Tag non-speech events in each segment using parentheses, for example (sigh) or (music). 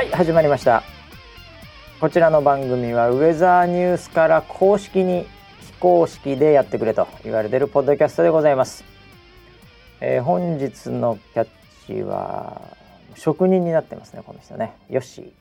はい始まりました。こちらの番組はウェザーニュースから公式に非公式でやってくれと言われているポッドキャストでございます、えー本日のキャッチは職人になってますねこの人ね。よし。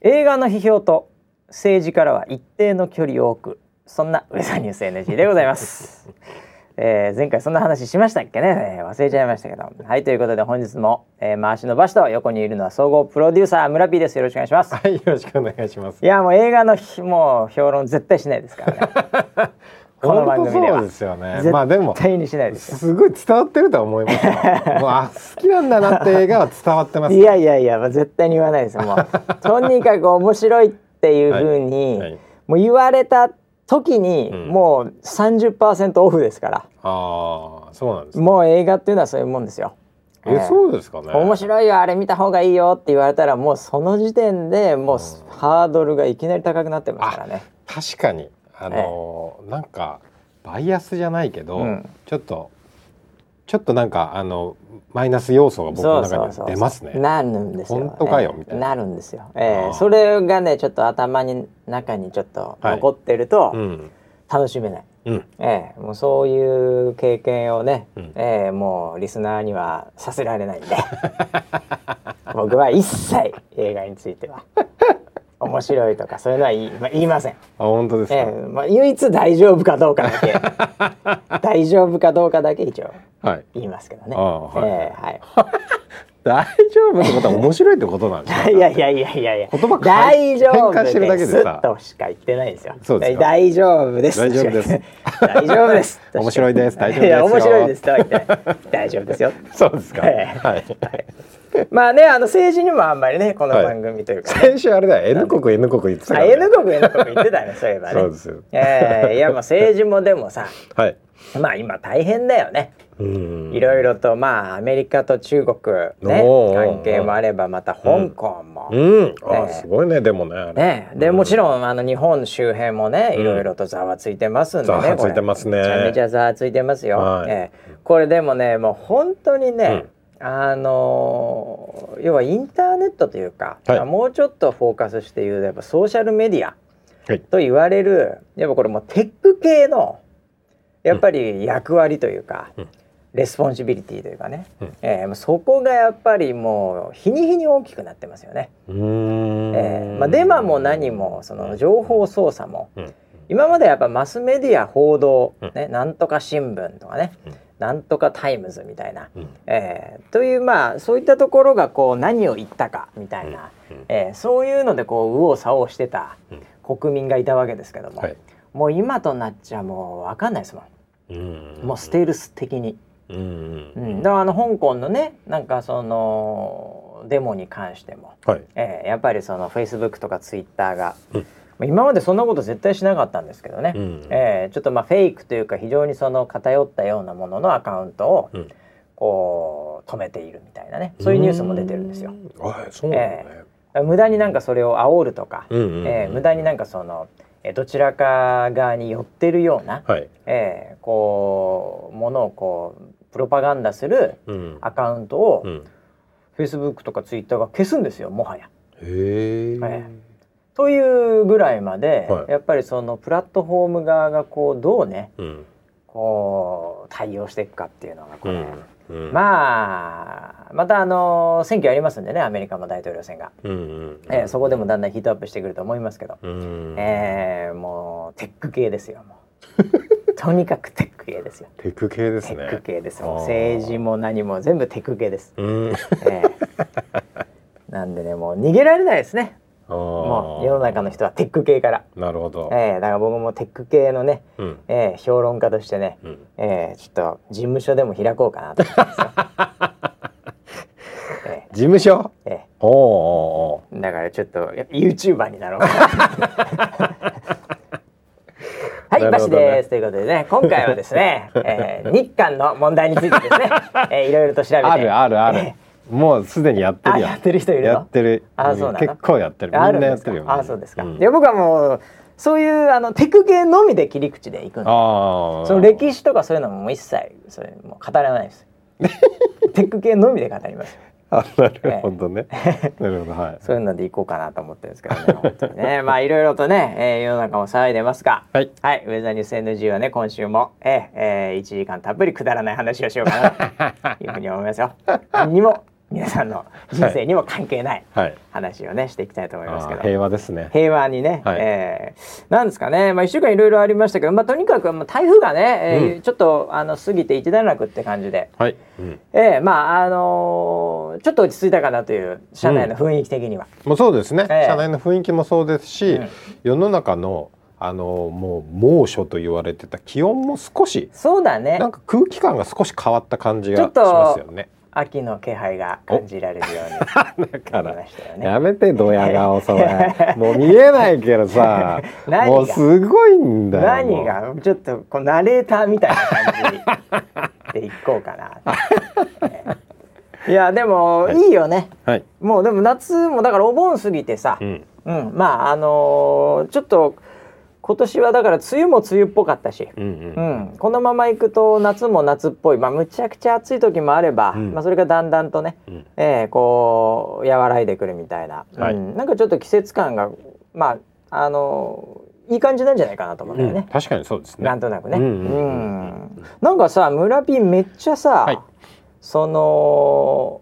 映画の批評と政治からは一定の距離を置くそんなウェザーニュース NG でございます。(laughs) えー前回そんな話しましたっけね、えー忘れちゃいましたけど。はいということで本日も、えー回しの場所と横にいるのは総合プロデューサー村 P です。よろしくお願いします。はい、よろしくお願いします。い。やもう映画のひもう評論絶対しないですから。ね (laughs) この番組では。ですよね。まあでも絶対にしないですよ。すごい伝わってるとは思いますよ。(laughs) もうあ好きなんだなって映画は伝わってます。いやいやいや、まあ、絶対に言わないです。よもうとにかく面白いっていうふうに、はい。はい。もう言われた時に、うんもう30%オフですからああ、そうなんです、ね。もう映画っていうのはそういうもんですよ。え、えーそうですかね。面白いよあれ見た方がいいよって言われたらもうその時点でもうハードルがいきなり高くなってますからね。確かにあのーなんかバイアスじゃないけど、うんちょっとちょっとなんかあのマイナス要素が僕の中に出ますね。なるんですよ。本当かよええみたいな。なるんですよ。えー。それがねちょっと頭に中にちょっと残ってるとうん、楽しめない。うん、ええ。もうそういう経験をね、うん。ええもうリスナーにはさせられないんで。(laughs) 僕は一切映画については面白いとかそういうのは言い,、まあ、言いません。あ本当ですか？ええまあ、唯一大丈夫かどうかだけ (laughs) 大丈夫かどうかだけ一応はい。言いますけどね。ああはいええはい (laughs) 大丈夫ってことは面白いってことなんですか？(laughs) いやいやいやいやいや言葉大丈夫してるだけでさとしか言ってないですよ。そうですか？大丈夫です。大丈夫です大丈夫です。(laughs) 面白いです (laughs) 大丈夫ですよいや面白いですとは言ってない。大丈夫ですよ。そうですか。ええはい。まあねあの政治にもあんまりねこのはい番組というか、ね先週あれだよ N 国 N 国言ってたかあら、ね。N 国 N 国言ってたねそういえばね。そうですよ。ええいやもう政治もでもさはい。まあ今大変だよね。うん。いろいろとまあアメリカと中国ね関係もあればまた香港も。うん。あ、ええすごいねでもね。ね、でもちろんあの日本周辺もねいろいろとざわついてますんでね、ざわついてますね。めちゃめちゃざわついてますよ、はい。ええ。これでもねもう本当にね、あのー要はインターネットというか、はい。もうちょっとフォーカスして言うとやっぱソーシャルメディアはい。と言われるやっぱこれもうテック系のやっぱり役割というか、うん responsibility というかね、うんええもうそこがやっぱりもう日に日に大きくなってますよね。えーまあ、デマも何もその情報操作もうん。今までやっぱマスメディア報道、うんね、なんとか新聞とかね、うんなんとかタイムズみたいな、うん。えーというまあそういったところがこう何を言ったかみたいな、うんえーそういうのでこう右往左往してた国民がいたわけですけども、はい。もう今となっちゃもう分かんないですもうん。んもうステルス的に。うん。うん、だからあの香港のねなんかそのデモに関しても、はい。えーやっぱりそのフェイスブックとかツイッターが、うんまあ今までそんなこと絶対しなかったんですけどね、うんえーちょっとまあフェイクというか非常にその偏ったようなもののアカウントをうんこう止めているみたいなねそういうニュースも出てるんですよ。うん。はい、そうなんだね。無駄になんかそれを煽るとか、うんうんうんえー無駄になんかそのえーどちらか側に寄ってるような、はい。えーこうものをこうプロパガンダするうん。アカウントを、うん。フェイスブックとかツイッターが消すんですよもはや。へえ。えというぐらいまで、はいやっぱりそのプラットフォーム側がこうどうねうん。こう対応していくかっていうのがこれ、うん。うん。まあまたあの選挙ありますんでねアメリカも大統領選が、うん。うん。えーそこでもだんだんヒートアップしてくると思いますけど、うん。えーもうテック系ですよもう (laughs) とにかくテック系ですよテク系ですね。テック系です政治も何も全部テック系です、うん。えーなんでねもう逃げられないですねももう世の中の人はテック系から。なるほど。ええだから僕もテック系のね、うん。ええ評論家としてね、うん。ええちょっと事務所でも開こうかなと思ってますよ。(laughs) え事務所？ええおおおえだからちょっと YouTuber になろうかな。(laughs) はい、バシです。ということでね、今回はですね、(laughs) えー、日韓の問題についてですね、(laughs) えー、いろいろと調べて。あるあるあるえ。もうすでにやってるやってる人いるの？やってる。あそうなの？結構やってる。みんなやってるよ。あそうですか。んいや僕はもうそういうあのテク系のみで切り口でいくんでああ。その歴史とかそういうのも一切それもう語らないです。(laughs) テック系のみで語ります。あ (laughs) なるほどね。なるほどはい。そういうのでいこうかなと思ってるんですけどね本当にね (laughs) まあいろいろとね、えー、世の中も騒いでますがはい。はいウェザーニュース NG はね今週もえー、えー、1時間たっぷりくだらない話をしようかなというふうに思いますよ。(laughs) 何にも皆さんの人生にも関係ないはい。話をねしていきたいと思いますけど。平和ですね。平和にね、はいえーなんですかね、まあ、1週間いろいろありましたけど、まあ、とにかくまあ台風がね、えーうんちょっとあの過ぎて一段落って感じで、はい。うん。えーまああのーちょっと落ち着いたかなという社内の雰囲気的には。もうそうですね。ええ社内の雰囲気もそうですし、うん世の中のあのもう猛暑と言われてた気温も少しそうだねなんか空気感が少し変わった感じがしますよね。秋の気配が感じられるようにだからなりましたよね。やめてドヤ顔それ。(laughs) もう見えないけどさ、もうすごいんだよ。何が？ちょっとこうナレーターみたいな感じでいこうかな。え (laughs) ーいやでもいいよね。はい。もうでも夏もだからお盆過ぎてさ、うん。うん、まああのーちょっと今年はだから梅雨も梅雨っぽかったし、うんう。うん。ん、このまま行くと夏も夏っぽい、まあ、むちゃくちゃ暑い時もあれば、うん。まあ、それがだんだんとね、うん。えーこう和らいでくるみたいな、はい。うん、なんかちょっと季節感がまああのーいい感じなんじゃないかなと思うんだよね。確かにそうですね。なんとなくね、ううん。なんかさ村ピンめっちゃさ、はい。その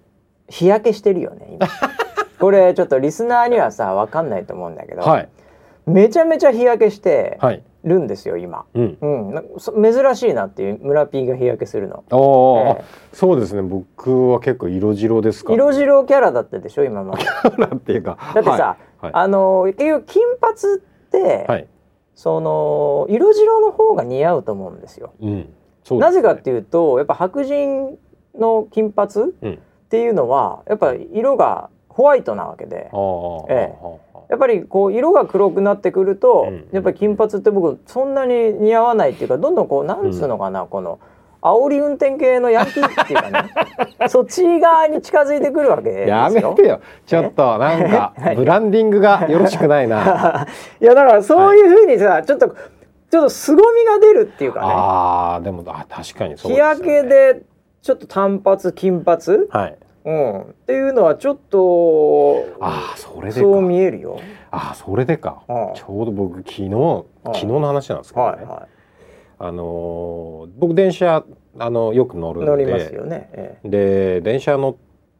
日焼けしてるよね今。(laughs) これちょっとリスナーにはさわかんないと思うんだけど、はいめちゃめちゃ日焼けしてはい。るんですよ今、うん。うん、珍しいなっていう村ピンが日焼けするのおお、ええそうですね。僕は結構色白ですから、色白キャラだったでしょ今までなんていうか。だってさ、はいあの結局金髪って、はい。その色白の方が似合うと思うんですようん。すねなぜかっていうとやっぱ白人の金髪っうん。ていうのはやっぱ色がホワイトなわけでああ。ええああやっぱりこう色が黒くなってくると、うんやっぱり金髪って僕そんなに似合わないっていうかどんどんこうなんつうのかな、この煽り運転系のヤンキーっていうかね (laughs) そっち側に近づいてくるわけですよ。やめてよ。ちょっとなんかブランディングがよろしくないな。(laughs) いやだからそういうふうにさ、ちょっとちょっと凄みが出るっていうかああ、でもあ確かにそね日うですよね。焼けでちょっと単発金髪、はい。うん、っていうのはちょっとああ、それでか。そう見えるよ。ああ、それでか。うんちょうど僕昨日昨日の話なんですけどね。はいはあのー僕電車あのよく乗るい、ん乗りますで、よね。えで電車乗っ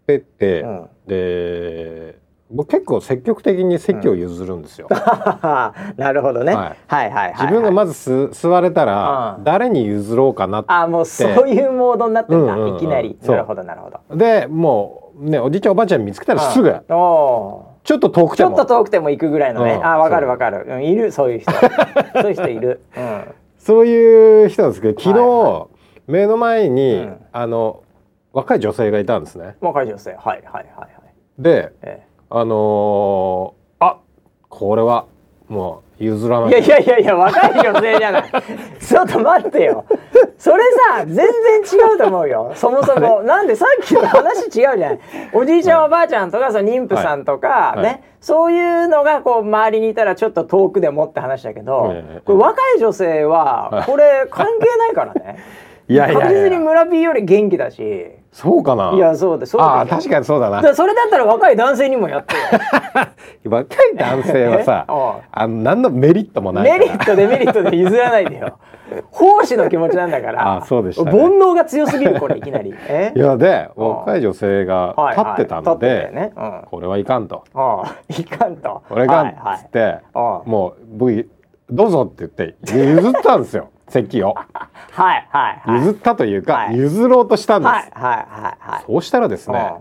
てて、えうんで僕結構積極的に席を譲るんですよ。(laughs) なるほどね。ははいい、はいはいはい自分がまずす座れたらうん誰に譲ろうかなってあもうそういうモードになってんだ、うんうんうんいきなり。なるほどなるほど。でもうねおじいちゃんおばあちゃん見つけたらすぐちょっと遠くーちょってもと遠くても行くぐらいのね。うんあわかるわかる、うん。いるそういう人。(laughs) そういう人いる。うん。そういう人なんですけど昨日、は目の前に、うんあの若い女性がいたんですね。若い女性。はいはいはいはい。でえあのーあこれはもう譲らえ、ないいやいやいやいや若い女性じゃない。(laughs) ちょっと待ってよ。それさ全然違うと思うよ。そもそもなんでさっきの話違うじゃない。おじいちゃん、おばあちゃんとかその妊婦さんとか、はいね、そういうのがこう周りにいたらちょっと遠くでもって話だけど、ええこれ若い女性はこれ関係ないからね。(laughs) いやいや確実に村 P より元気だし。そうかな？いやそうでそうああ確かにそうだなだそれだったら若い男性にもやってよ。(laughs) 若い男性はさ (laughs) あの何のメリットもないメリットデメリットで譲らないでよ。(laughs) 奉仕の気持ちなんだから。あそうでしたね煩悩が強すぎるこれいきなり。え？いやでうん若い女性がはい立ってたのはい立ってでてね。うん。これはいかんといかんと。これがんっはいはいつってああもう僕どうぞって言って譲ったんですよ席を。はいはいはい。譲ったというかはい。譲ろうとしたんです。はいはいはいはい。そうしたらですね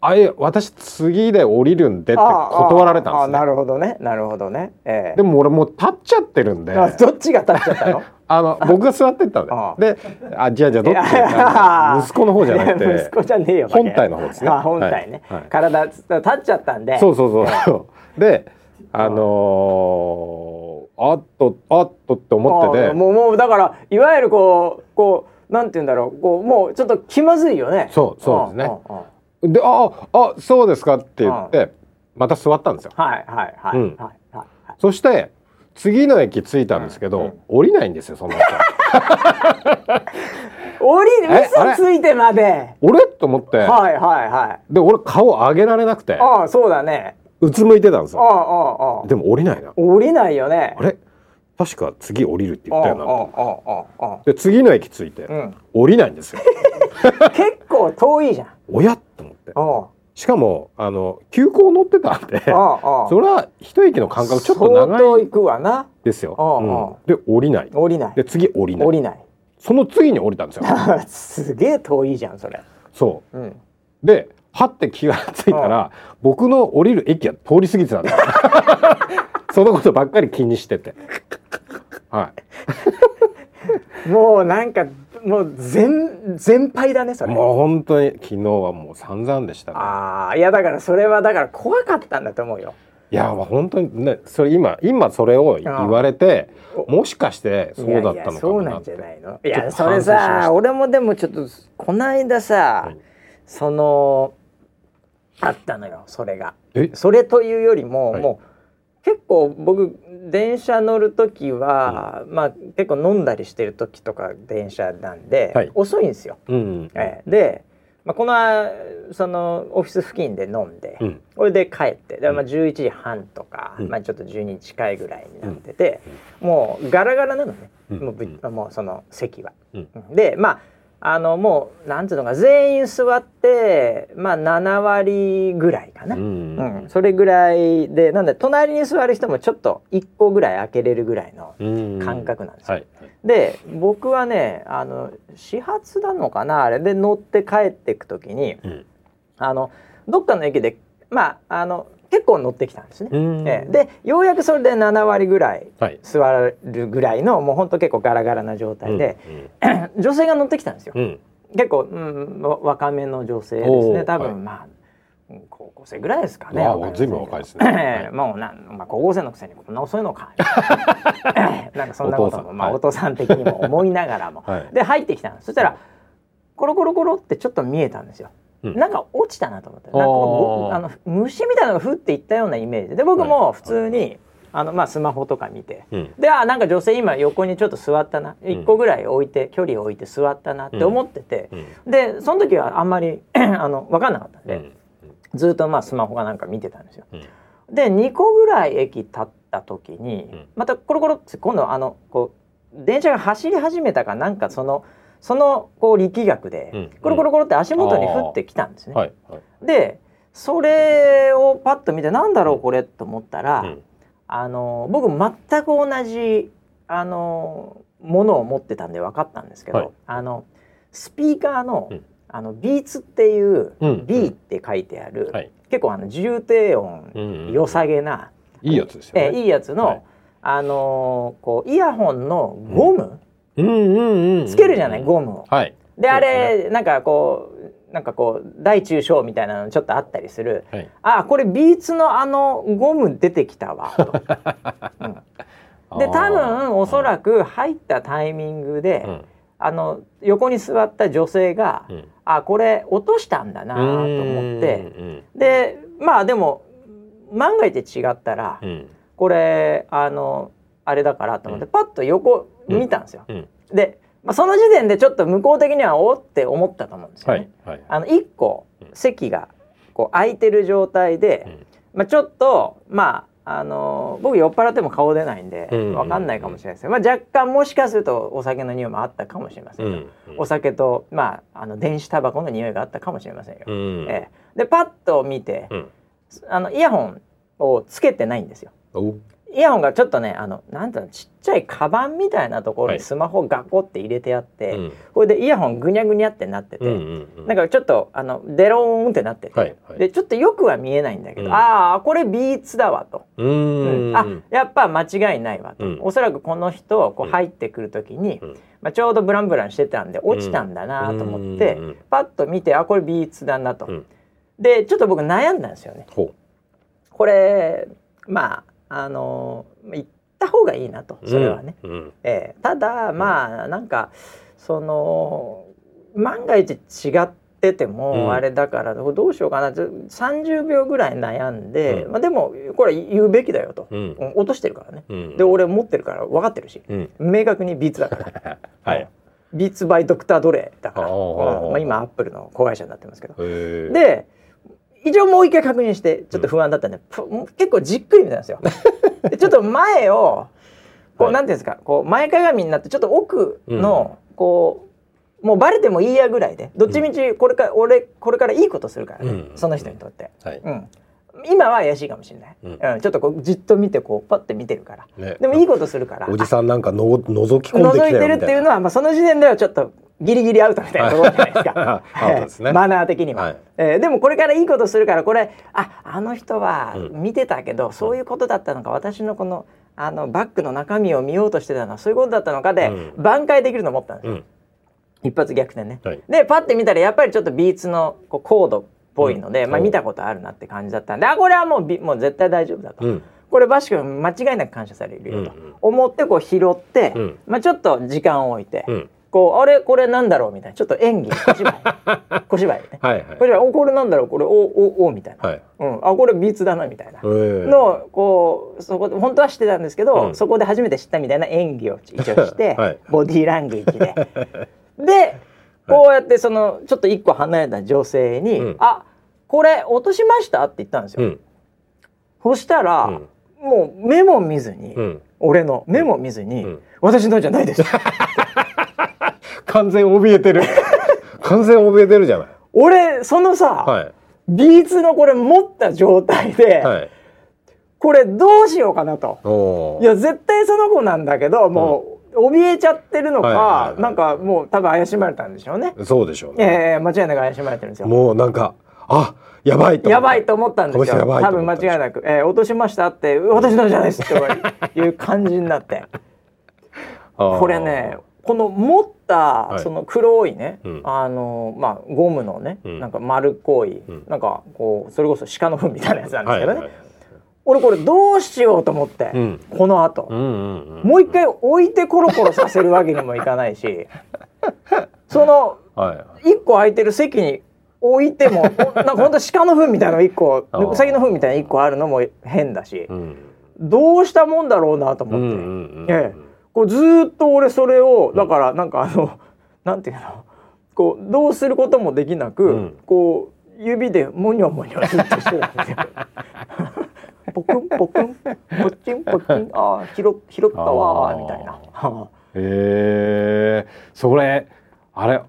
あえ私次で降りるんでってあ断られたんですなるほどね。なるほどね。ええ。でも俺もう立っちゃってるんで。あどっちが立っちゃったの？(laughs) あの僕が座ってったんああ。でであじゃあじゃあどっち？息子の方じゃなくいや (laughs) 息て子じゃねえよ。本体の方ですね。あ本体ね。はい。はい体立っちゃったんで。そうそうそうそう。(laughs) であのー、あっとあっとって思ってて。もうもうだからいわゆるこうこうなんて言うんだろう。こうもうちょっと気まずいよね。そうそうですね。んんうん。でああそうですかって言ってまた座ったんですよ。はいはいはい、うん。はいはいはい。そして次の駅着いたんですけど、降りないんですよその人。(laughs) 降り嘘ついてまで。俺？と思って、はいはいはい。で俺顔上げられなくて。ああそうだねうつむいてたんですああよ。ああああ。でも降りないな。降りないよね。あれ？確か次降りるって言ったよなとああああああで次の駅着いて、うん。降りないんですよ。(laughs) 結構遠いじゃん。おやと思って。あしかもあの急行乗ってたんであああそれは一駅の間隔ちょっと相長い当行くわな。ですよ、ああうん。で降りない。降りない。で次降りない。降りない。その次に降りたんですよ。(laughs) すげえ遠いじゃんそれ。そう。ん。うではって気がついたら僕の降りる駅は通り過ぎてたんですよそのことばっかり気にしてて。はい。もうなんかもう全全敗だねそれ。もう本当に昨日はもう散々でしたね。ああいやだからそれはだから怖かったんだと思うよ。いやまあ本当にねそれ今今それを言われてあもしかしてそうだったいやいやのかそうなんってじゃないの。いやそれさ俺もでもちょっとこないださ、はい。そのあったのよそれが。え？それというよりも、はい。もう結構僕電車乗る時は、まあ結構飲んだりしてる時とか電車なんで、はい。遅いんですよ。うんええ。で、まあ、このあそのオフィス付近で飲んで、うん。それで帰ってで、まあ、11時半とか、うん。まあ、ちょっと12時近いぐらいになってて、もうガラガラなのね、うん。もうぶもうその席は。うん。でまああのもうなんていうのか全員座ってまあ7割ぐらいかな、ううん。んそれぐらいでなんで隣に座る人もちょっと1個ぐらい開けれるぐらいのうん。感覚なんですよ。はい。で僕はねあの始発なのかなあれ。で乗って帰っていく時にうん。あのどっかの駅でまああの結構乗ってきたんですね。うん。ええ。でようやくそれで7割ぐらいはい。座るぐらいのもうほんと結構ガラガラな状態で、(clears throat) 女性が乗ってきたんですよ。うん。うん結構、うん、わ若めの女性ですね。多分、はい。まあうん高校生ぐらいですかね。わあわかりません若いですね。ええ。もうなん、まあ、高校生のくせにこんな遅いのか。(laughs) なんかそんなことも、まあ、お父さん。はいお父さん的にも思いながらも。はい。で入ってきたんです。そしたらコロコロコロってちょっと見えたんですよ。うん。なんか落ちたなと思ってなんかあの虫みたいなのがふっていったようなイメージで。僕も普通に、あのまあ、スマホとか見て。うん。であなんか女性今横にちょっと座ったな。1個ぐらい置いて、距離を置いて座ったなって思ってて、うん。でその時はあんまり (clears throat) あの分かんなかったんで、うん。ずっとまあスマホがなんか見てたんですよ。うん。で2個ぐらい駅立った時に、うん。またコロコロって今度あのこう電車が走り始めたかなんかそのそのこう力学で、うんコロコロコロって足元に降ってきたんですね。はいはい。でそれをパッと見てなんだろうこれと思ったら、うん。あの僕全く同じあのものを持ってたんで分かったんですけど、はい。あのスピーカーの,、うん。あのビーツっていう、うん B って書いてある、はい。結構あの重低音、良さげな、いいやつですよね。えいいやつの、はい。あのこうイヤホンのゴム、つけるじゃないゴムを。はい。であれなんかこうなんかこう大中小みたいなのちょっとあったりする。はい。あこれビーツのあのゴム出てきたわと。(laughs) うん。で多分おそらく入ったタイミングで、うん。あの横に座った女性が、うん。あこれ落としたんだなと思って。うん。でまあでも万が一違ったら、うん。これあのあれだからと思って、うん。パッと横見たんですよ。うん。で、まあ、その時点でちょっと向こう的にはおって思ったと思うんですよはね。いはい。あの1個うん。席がこう空いてる状態で、うん。まあ、ちょっとまああの僕酔っ払っても顔出ないんでうん。わかんないかもしれないですけど、まあ、若干もしかするとお酒の匂いもあったかもしれませんよ、うん。お酒と、まあ、あの電子タバコの匂いがあったかもしれませんよ。うん。ええ。でパッと見て、うん。あのイヤホンをつけてないんですよ。おイヤホンがちょっとねあのなんていうのちっちゃいカバンみたいなところはい。にスマホガコって入れてあって、うん。これでイヤホンぐにゃぐにゃってなってて、うんうんうん。なんかちょっとあのデローンってなってて、はいはい。でちょっとよくは見えないんだけど、うん。ああこれビーツだわと、うーん。あやっぱ間違いないわと、うん。おそらくこの人こううん入ってくる時に、うん。まあ、ちょうどブランブランしてたんで落ちたんだなと思って、うん。パッと見てあこれビーツだなと、うん。でちょっと僕悩んだんですよね。ほこれまああの行った方がいいなとうそれはね。うん。うんええ。ただまあなんかその万が一違ってても、うん。あれだからどうしようかなず30秒ぐらい悩んで、うん。まあ、でもこれ言うべきだよと、うん。うん落としてるからね。うん。で俺持ってるから分かってるし。うん。明確にビーツだから。(laughs) はい。ビーツバイドクタードレだから、まあ、今アップルの子会社になってますけど。で一応もう一回確認してちょっと不安だったんで、ぷ結構じっくり見たんですよ。でちょっと前をこう、はい。なんていうんですかこう前かがみになってちょっと奥の、こうもうバレてもいいやぐらいでどっちみちこれから、俺これからいいことするからね、うん。その人にとって。はい。うん今は怪しいかもしれない、うん。うんちょっとこうじっと見てこうパッて見てるから、ね。でもいいことするから。おじさんなんかの覗き込んで覗いてるっていうのは、まあ、その時点ではちょっとギリギリアウトみたいなところじゃないですかすねマナー的には、はい。えーでもこれからいいことするからこれああの人はうん。見てたけど、そういうことだったのか私のこのあのバッグの中身を見ようとしてたのはそういうことだったのかで、うん。挽回できると思ったんですよ、うん。一発逆転ね、はい。でパッて見たらやっぱりちょっとビーツのこうコードっぽいので、まあ、うんお。見たことあるなって感じだったんであこれはもうビもう絶対大丈夫だと、うん。これバシ君間違いなく感謝されるよと。思ってこう拾って、うん。まあ、ちょっと時間を置いて、うん。こうあれこれなんだろうみたいな。ちょっと演技小芝居。(laughs) 小芝居ね、はいはい。小芝居。おこれなんだろう？これおおおみたいな、はい。うん、あこれビーツだなみたいな。のこうそこで本当は知ってたんですけど、うん。そこで初めて知ったみたいな演技を一応して、(laughs) はい。ボディーランゲージで。(laughs) でこうやってそのちょっと一個離れた女性に「うん。あこれ落としました?」って言ったんですよ。うん。そしたら、うん。もう目も見ずに、うん。俺の目も見ずに「うん。私のじゃないです」完全怯えてる。完全怯えてるじゃない。俺そのさ、はい。ビーツのこれ持った状態で、はい。これどうしようかなと。いや絶対その子なんだけどもう怯えちゃってるのか、はいはいはい。なんかもう多分怪しまれたんでしょうね。そうでしょうね。ええ間違いなく怪しまれてるんですよ。もうなんかあやばいとやばいと思ったんですよ。多分間違いなく、えー落としましたって私のじゃないですっていう感じになって、これねこの持ったい。その黒いね、うん。あのまあゴムのね、うん。なんか丸っこい、うん。なんかこうそれこそ鹿の糞みたいなやつなんですけどね。はいはい俺これどうしようと思って、うん。この後。うんうんうんもう一回置いてコロコロさせるわけにもいかないし。(laughs) そのはい一個空いてる席に置いてもお (laughs) なんかほんと鹿の糞みたいなの一個あー。ウサギの糞みたいなの一個あるのも変だし。うん。どうしたもんだろうなと思って、うんうんうんええ。こうずーっと俺それをだからなんかあのなんていうの？こうどうすることもできなく、うん。こう指でモニョモニョずっとしてたんですよ。(laughs) ポクンポクンポチンポチン (laughs) ああ拾拾ったわーみたいな。はあへえそれあれ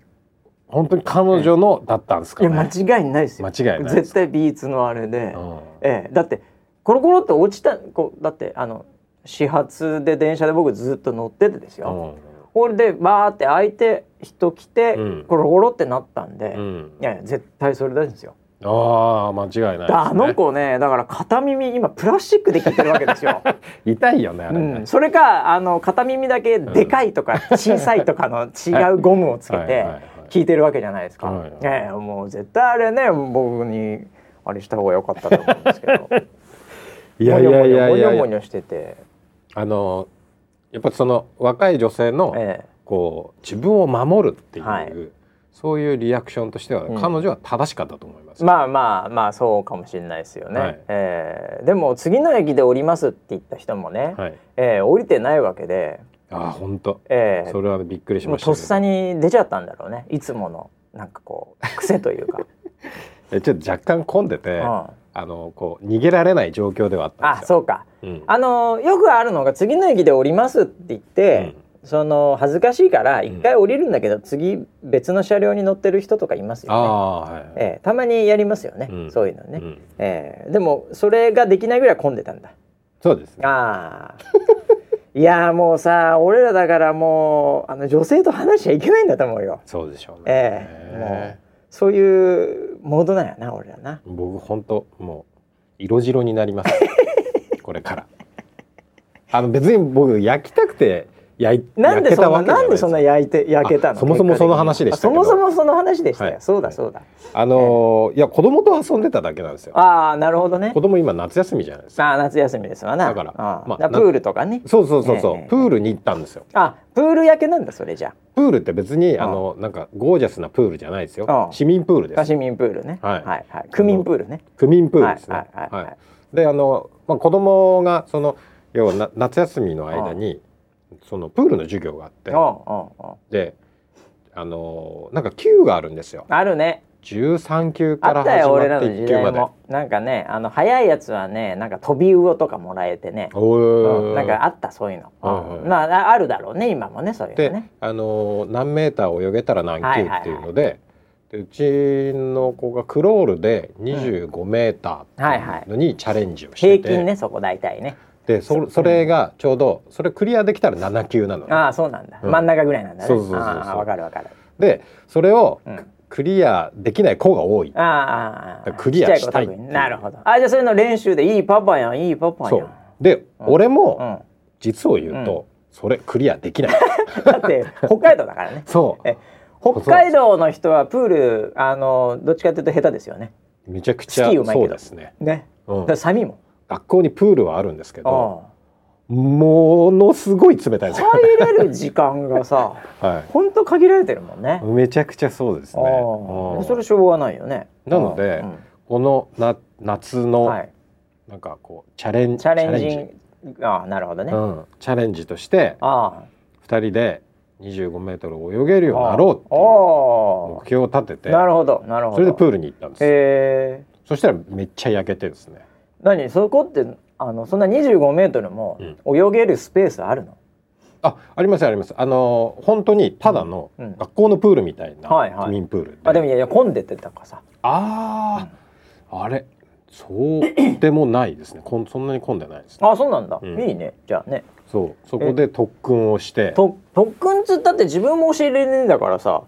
本当に彼女のだったんですかいねや間違いないですよ。間違いない絶対ビーツのあれで、うん。ええ。だってコロコロって落ちたこうだってあの始発で電車で僕ずっと乗っててですよ。これでバーって開いて人来て、うん。コロコロってなったんで、うんうん。いやいや絶対それですよ。ああ間違いないね。あの子ねだから片耳今プラスチックで聞いてるわけですよ。(laughs) 痛いよねあれうねん、それかあの片耳だけでかいとか (laughs) 小さいとかの違うゴムをつけて聞いてるわけじゃないですか。はいもう絶対あれね僕にあれした方が良かったと思うんですけど。(laughs) いやいやいやいやいや。モニョモニョして。て、あのやっぱりその若い女性のえ。こう自分を守るっていう、はいそういうリアクションとしては、うん彼女は正しかったと思います。えまあまあまあそうかもしれないですよね。はいええでも次の駅で降りますって言った人もね、はい。ええ降りてないわけで、ああ本当。ええそれはびっくりしました。とっさに出ちゃったんだろうねいつものなんかこう癖というか。(laughs) えちょっと若干混んでて、うんあのこう逃げられない状況ではあったんですよ。あそうか。うんあのよくあるのが次の駅で降りますって言って、その恥ずかしいから一回降りるんだけど、次別の車両に乗ってる人とかいますよね。ええたまにやりますよね、うんそういうのね、うんええでもそれができないぐらい混んでたんだそうですね。ああ (laughs) いやーもうさ俺らだからもうあの女性と話しちゃいけないんだと思うよそうでしょうね。ええもうそういうモードなんやな俺らな僕本当もう色白になります。これから。あの別に僕焼きたくて焼いなんでそんななんでそんな焼いて焼けたの？あそもそもその話でしたそもそもその話でしたよ、はい。そうだそうだ、あのーいや子供と遊んでただけなんですよ。ああなるほどね。子供今夏休みじゃないですか。ああ夏休みですわな。だからまあプールとかね。そうそうそうそう、ええ。プールに行ったんですよ。あプール焼けなんだそれじゃプールって別にああのなんかゴージャスなプールじゃないですよ。あ。市民プールです。あ市民プールね。はい。はいはい。区民プールね。区民プールですね。はいはいはいはい。であのまあ子供がその要はな夏休みの間にそのプールの授業があってうんうんうん。であのなんか級があるんですよ。あるね。13級あから始まって1らの時級まで。代もなんかねあの早いやつはねなんか飛び魚とかもらえてね、おうんーなんかあったそういうの、うんうん。まあああるだろうね今もねそういうので、ねあの何メーター泳げたら何級っていうので,、でうちの子がクロールで25メーターってい。うのにチャレンジをしてて、平均ねそこ大体ねでそそれがちょうどそれクリアできたら7級なのね、ああそうなんだ、うん。真ん中ぐらいなんだね。そうそうそうわかるわかる。でそれをうん。クリアできない子が多い、ああクリアしたいなるほど。あじゃあそういうの練習でいいパパやんいいパパそやん。う。で、俺もうん、実を言うと、それクリアできない。(laughs) だって北海道だからね。そう。え北海道の人はプールあのどっちかというと下手ですよね。めちゃくちゃスキーうまいけど。そうですね、ね。うん。だサミも学校にプールはあるんですけどあものすごい冷たいあですよ、入れる時間がさ (laughs) は本当限られてるもんね。い、めちゃくちゃそうですね、あうんあ。それしょうがないよね。なのでうん。このな夏うんのはい。なんかこうチャレンチャレンチジ。ああなるほどね、うん、チャレンジとしてあ2人で25メートル泳げるあようになろうっていうお目標を立ててなるほどなるほど。それでプールに行ったんです。へえ。そしたらめっちゃ焼けてですね何そこってあのそんな25メートルも泳げるスペースあるの、あありますあります。あの本当にただのうん。うん。学校のプールみたいなはいはい。区民プールで、あでもいやいや混んでてたからさ。あー、あれそうでもないですね。こんそんなに混んでないですね。あそうなんだ、うん。いいね。じゃあね。そう。そこで特訓をして。と特訓つったって自分も教えれねえんだからさ。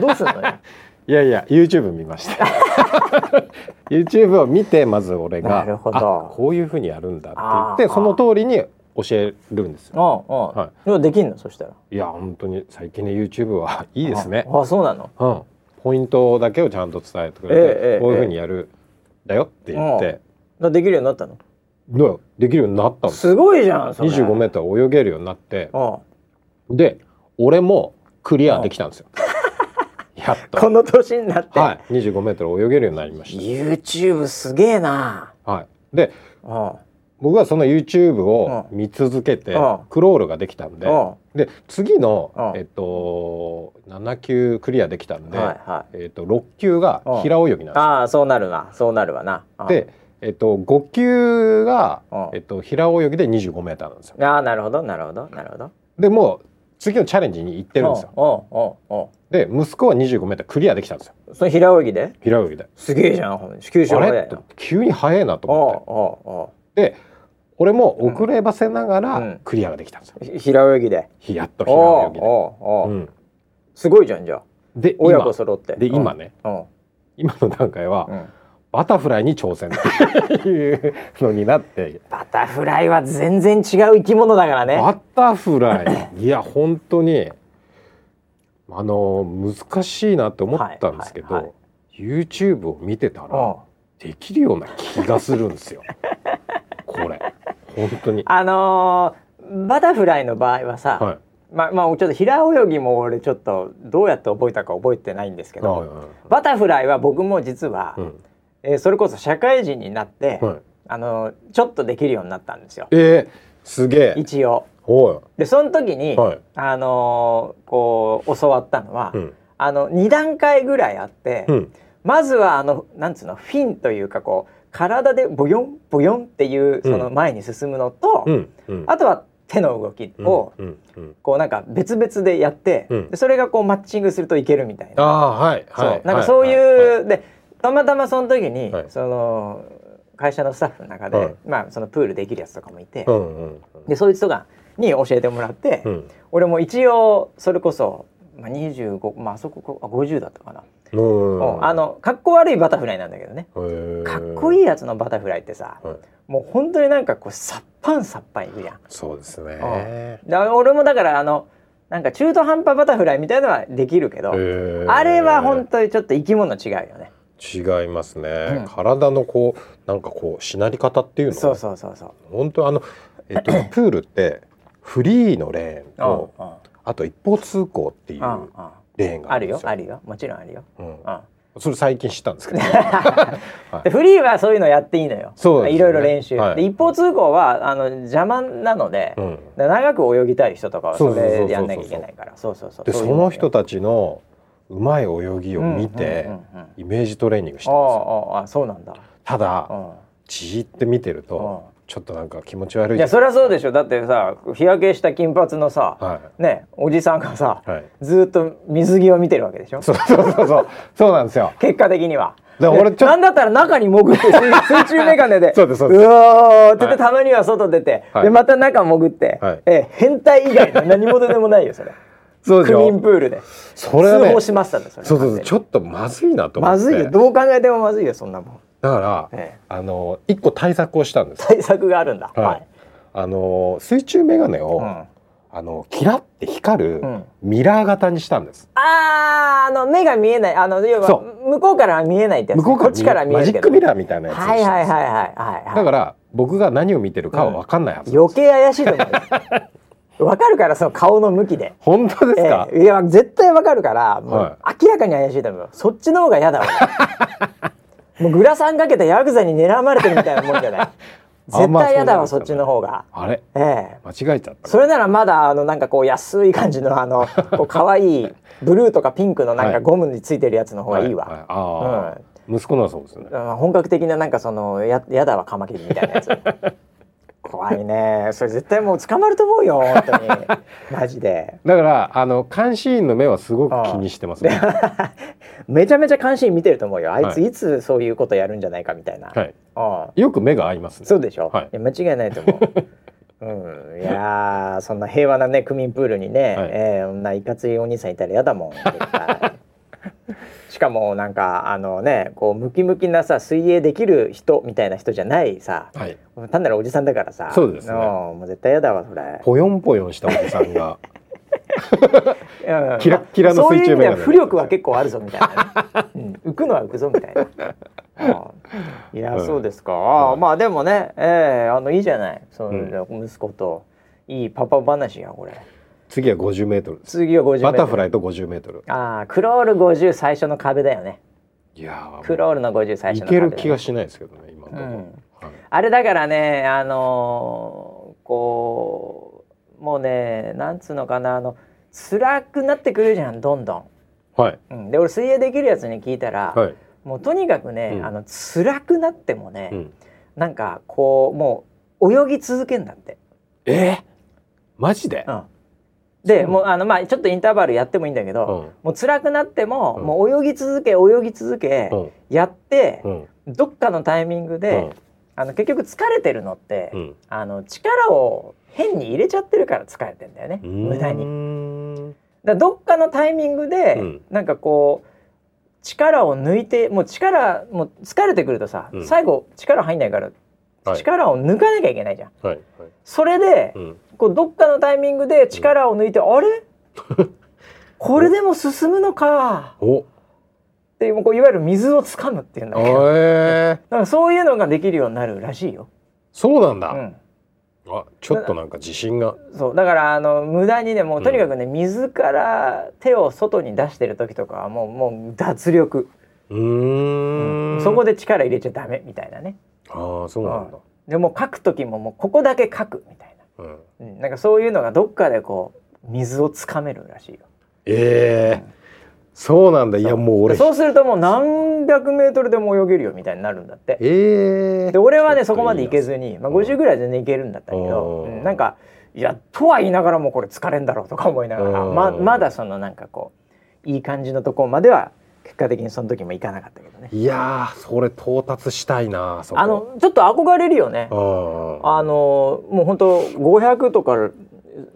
どうすんのよ？(laughs) いやいや YouTube 見ました (laughs) YouTube を見てまず俺がなるほど。あこういうふうにやるんだって言ってその通りに教えるんですよ。ああ、はでもできんの？そしたら。いや本当に最近の YouTube はいいですね。ああそうなの？うん、ポイントだけをちゃんと伝えてくれて、えこういうふうにやるだよって言って、だできるようになったの？のできるようになったす。すごいじゃんそれ。25メートル泳げるようになって。で俺もクリアできたんですよやっと。この年になって、はい。25メートル泳げるようになりまし YouTube すげえな。たはい。であ僕はその YouTube を見続けてうん。クロールができたんであで次のうん。えっと7級クリアできたんではいはえっと6級が平泳ぎなんです。よああそうなるなそうなるわな。ああで、えっと、5級がうん、えっと、平泳ぎで25メーターなんですよ。ああなるほどなるほどなるほど。でもう次のチャレンジに行ってるんですよ。で息子は25メータークリアできたんですよ。その平泳ぎで？平泳ぎで。すげえじゃんほん九州あれと早いな急に速いなと思って。で俺も遅ればせながうん。らクリアができたんですよ。うひ平泳ぎで？ひやっと平泳ぎで。おうん、すごいじゃんじゃあ。で親今。子揃って。で今ね。うん。今の段階はうんバタフライに挑戦っていうのになって。バタフライは全然違う生き物だからね。バタフライ。いや本当にあの難しいなって思ったんですけど、はいはい YouTube を見てたうん。らできるような気がするんですよ。これ。本当に。あのーバタフライの場合はさ、はい。まあまあちょっと平泳ぎも俺ちょっとどうやって覚えたか覚えてないんですけど、はいはい。バタフライは僕も実は、うんえーそれこそ社会人になって、はい。あのーちょっとできるようになったんですよ。えー、すげえ。一応。でその時に、はい。あのーこう教わったのは、うん。あの2段階ぐらいあって、うん。まずはあのなんつうのフィンというかこう体でボヨンボヨンっていうその前に進むのと、うん。うん。あとは手の動きを、こうなんか別々でやって、それがこうマッチングするといけるみたいな。ああはい。そう。はいなんかそういう、ははでたまたまその時に、はい。その会社のスタッフの中で、はい。まあそのプールできるやつとかもいて、うんうんでそいつとかに教えてもらって、うん。俺も一応それこそ、まあ、25まああそこあ50だったかな、うんうんあのかっこ悪いバタフライなんだけどね。かっこいいいやつのバタフライってさ、はい。もう本当になんかこうさっぱんさっぱんいくじゃん。そうですね。だ俺もだからあのなんか中途半端バタフライみたいのはできるけど、あれは本当にちょっと生き物違うよね。違いますね、うん体のこうなんかこうしなり方っていうのそうそうそうそう。本当あのえっと (coughs) プールってフリーのレーンとあと一方通行っていうレーンがあるあるんですよ。よあるよもちろんあるよ。うんうんそれ最近知ったんですけど、(laughs) はいでフリーはそういうのやっていいのよ。そうねいろいろ練習。はいで一方通行はあの邪魔なので、うんで長く泳ぎたい人とかはそれでやんなきゃいけないから。そうそうそう。でその人たちのうまい泳ぎを見て、イメージトレーニングしてます。ああそうなんだ。ただ、じーって見てると、ちょっとなんか気持ち悪い。いやそりゃそうでしょ。だってさ日焼けした金髪のさ、はい、ねおじさんがさ、はい、ずっと水着を見てるわけでしょ？そうそうそうそう。そうなんですよ。結果的には。だ俺ちょなんだったら中に潜って (laughs) 水中眼鏡でそうですそうです。うわってたまには外出て、はい、でまた中潜って、はい、え変態以外の何者でもないよそれそう区民プールで。それ、ね、通報しましたねそれ。そうそうちょっとまずいなと思って。まずいよ。どう考えてもまずいよそんなもん。だから、ええ、あの一個対策をしたんです。対策があるんだ、はい、あの水中眼鏡を、うん、あのキラって光るミラー型にしたんです、うん、あああの目が見えない。あの要は向こうから見えないってやつ、向こうこっちから見えるマジックミラーみたいなやつはいはいはいはいはい、だから僕が何を見てるかは分かんないはず、うん、余計怪しいと思う (laughs) わかるからその顔の向きで。本当ですか、えー、いや絶対わかるからもう明らかに怪しいと思う。そっちの方が嫌だわ (laughs) もうグラサンかけたヤクザに狙われてるみたいなもんじゃない。絶対嫌だわ、そっちの方が。あれ、ええ、間違えちゃった。それならまだあのなんかこう安い感じのあの (laughs) こう可愛いブルーとかピンクのなんかゴムについてるやつの方がいいわ。はい。はいあうん、息子のはそうですね。本格的ななんかそのややだわカマキリみたいなやつ。(laughs) 怖いね。それ絶対もう捕まると思うよ本当に。(laughs) マジで。だからあの監視員の目はすごく気にしてますね。(laughs) めちゃめちゃ監視員見てると思うよ。あいついつそういうことやるんじゃないかみたいな、はい、あよく目が合います、ね、そうでしょ、はい、い間違いないと思う。(laughs) うん、いやそんな平和なね区民プールにね、はい、えー、そんないかついお兄さんいたら嫌だもんしかもなんかあのねこうムキムキなさ水泳できる人みたいな人じゃないさ、はい、単なるおじさんだからさ。そうですね。もう絶対嫌だわそれ。ぽよんぽよんしたおじさんが。キラキラの水中眼鏡浮力は結構あるぞみたいな、ね。うん、浮くのは浮くぞみたいな。いや、うん、そうですか。あまあでもね、えー、あのいいじゃない。その、うん、息子と。いいパパ話やこれ。次は50メートル次は50バタフライと50メートル。ああクロール50最初の壁だよね。いやクロールの50最初の壁、いける気がしないですけどね今のところ、うん。はい、あれだからねあのー、こうもうねなんつうのかなあの辛くなってくるじゃんどんどん。はい、うん、で俺水泳できるやつに聞いたら、はい、もうとにかくね、うん、あの辛くなってもね、うん、なんかこうもう泳ぎ続けんだって。えー、マジで、うんでもうあのまあちょっとインターバルやってもいいんだけど、うん、もう辛くなっても、うん、もう泳ぎ続け泳ぎ続け、うん、やって、どっかのタイミングで、あの結局疲れてるのって、あの力を変に入れちゃってるから疲れてんだよね無駄に。だどっかのタイミングで、うん、なんかこう力を抜いてもう力もう疲れてくるとさ、最後力入んないから力を抜かなきゃいけないじゃん。はいはい、それで、うん、こうどっかのタイミングで力を抜いて、うん、あれ？(laughs) これでも進むのか。ってこういわゆる水をつかむっていうんだけど、え。ー、だからそういうのができるようになるらしいよ。そうなんだ。うん、あちょっとなんか自信が。そう。だからあの無駄にねもうとにかくね、うん、水から手を外に出してる時とかはもうもう脱力。うん、そこで力入れちゃダメみたいなねああそうなんだ、うん、でも書く時ももうここだけ書くみたいな、うん、なんかそういうのがどっかでこう水をつかめるらしいよ。ええ。ーうん、そうなんだ。いやもう俺。そうするともう何百メートルでも泳げるよみたいになるんだって。ええ。ー、で俺はねそこまで行けずに、まあ、50ぐらい全然行けるんだったけど、うん、なんかいやとは言いながらもこれ疲れんだろうとか思いながらままだそのなんかこういい感じのところまでは結果的にその時も行かなかったけどね。いやそれ到達したいなあのちょっと憧れるよね。あのもう本当500とか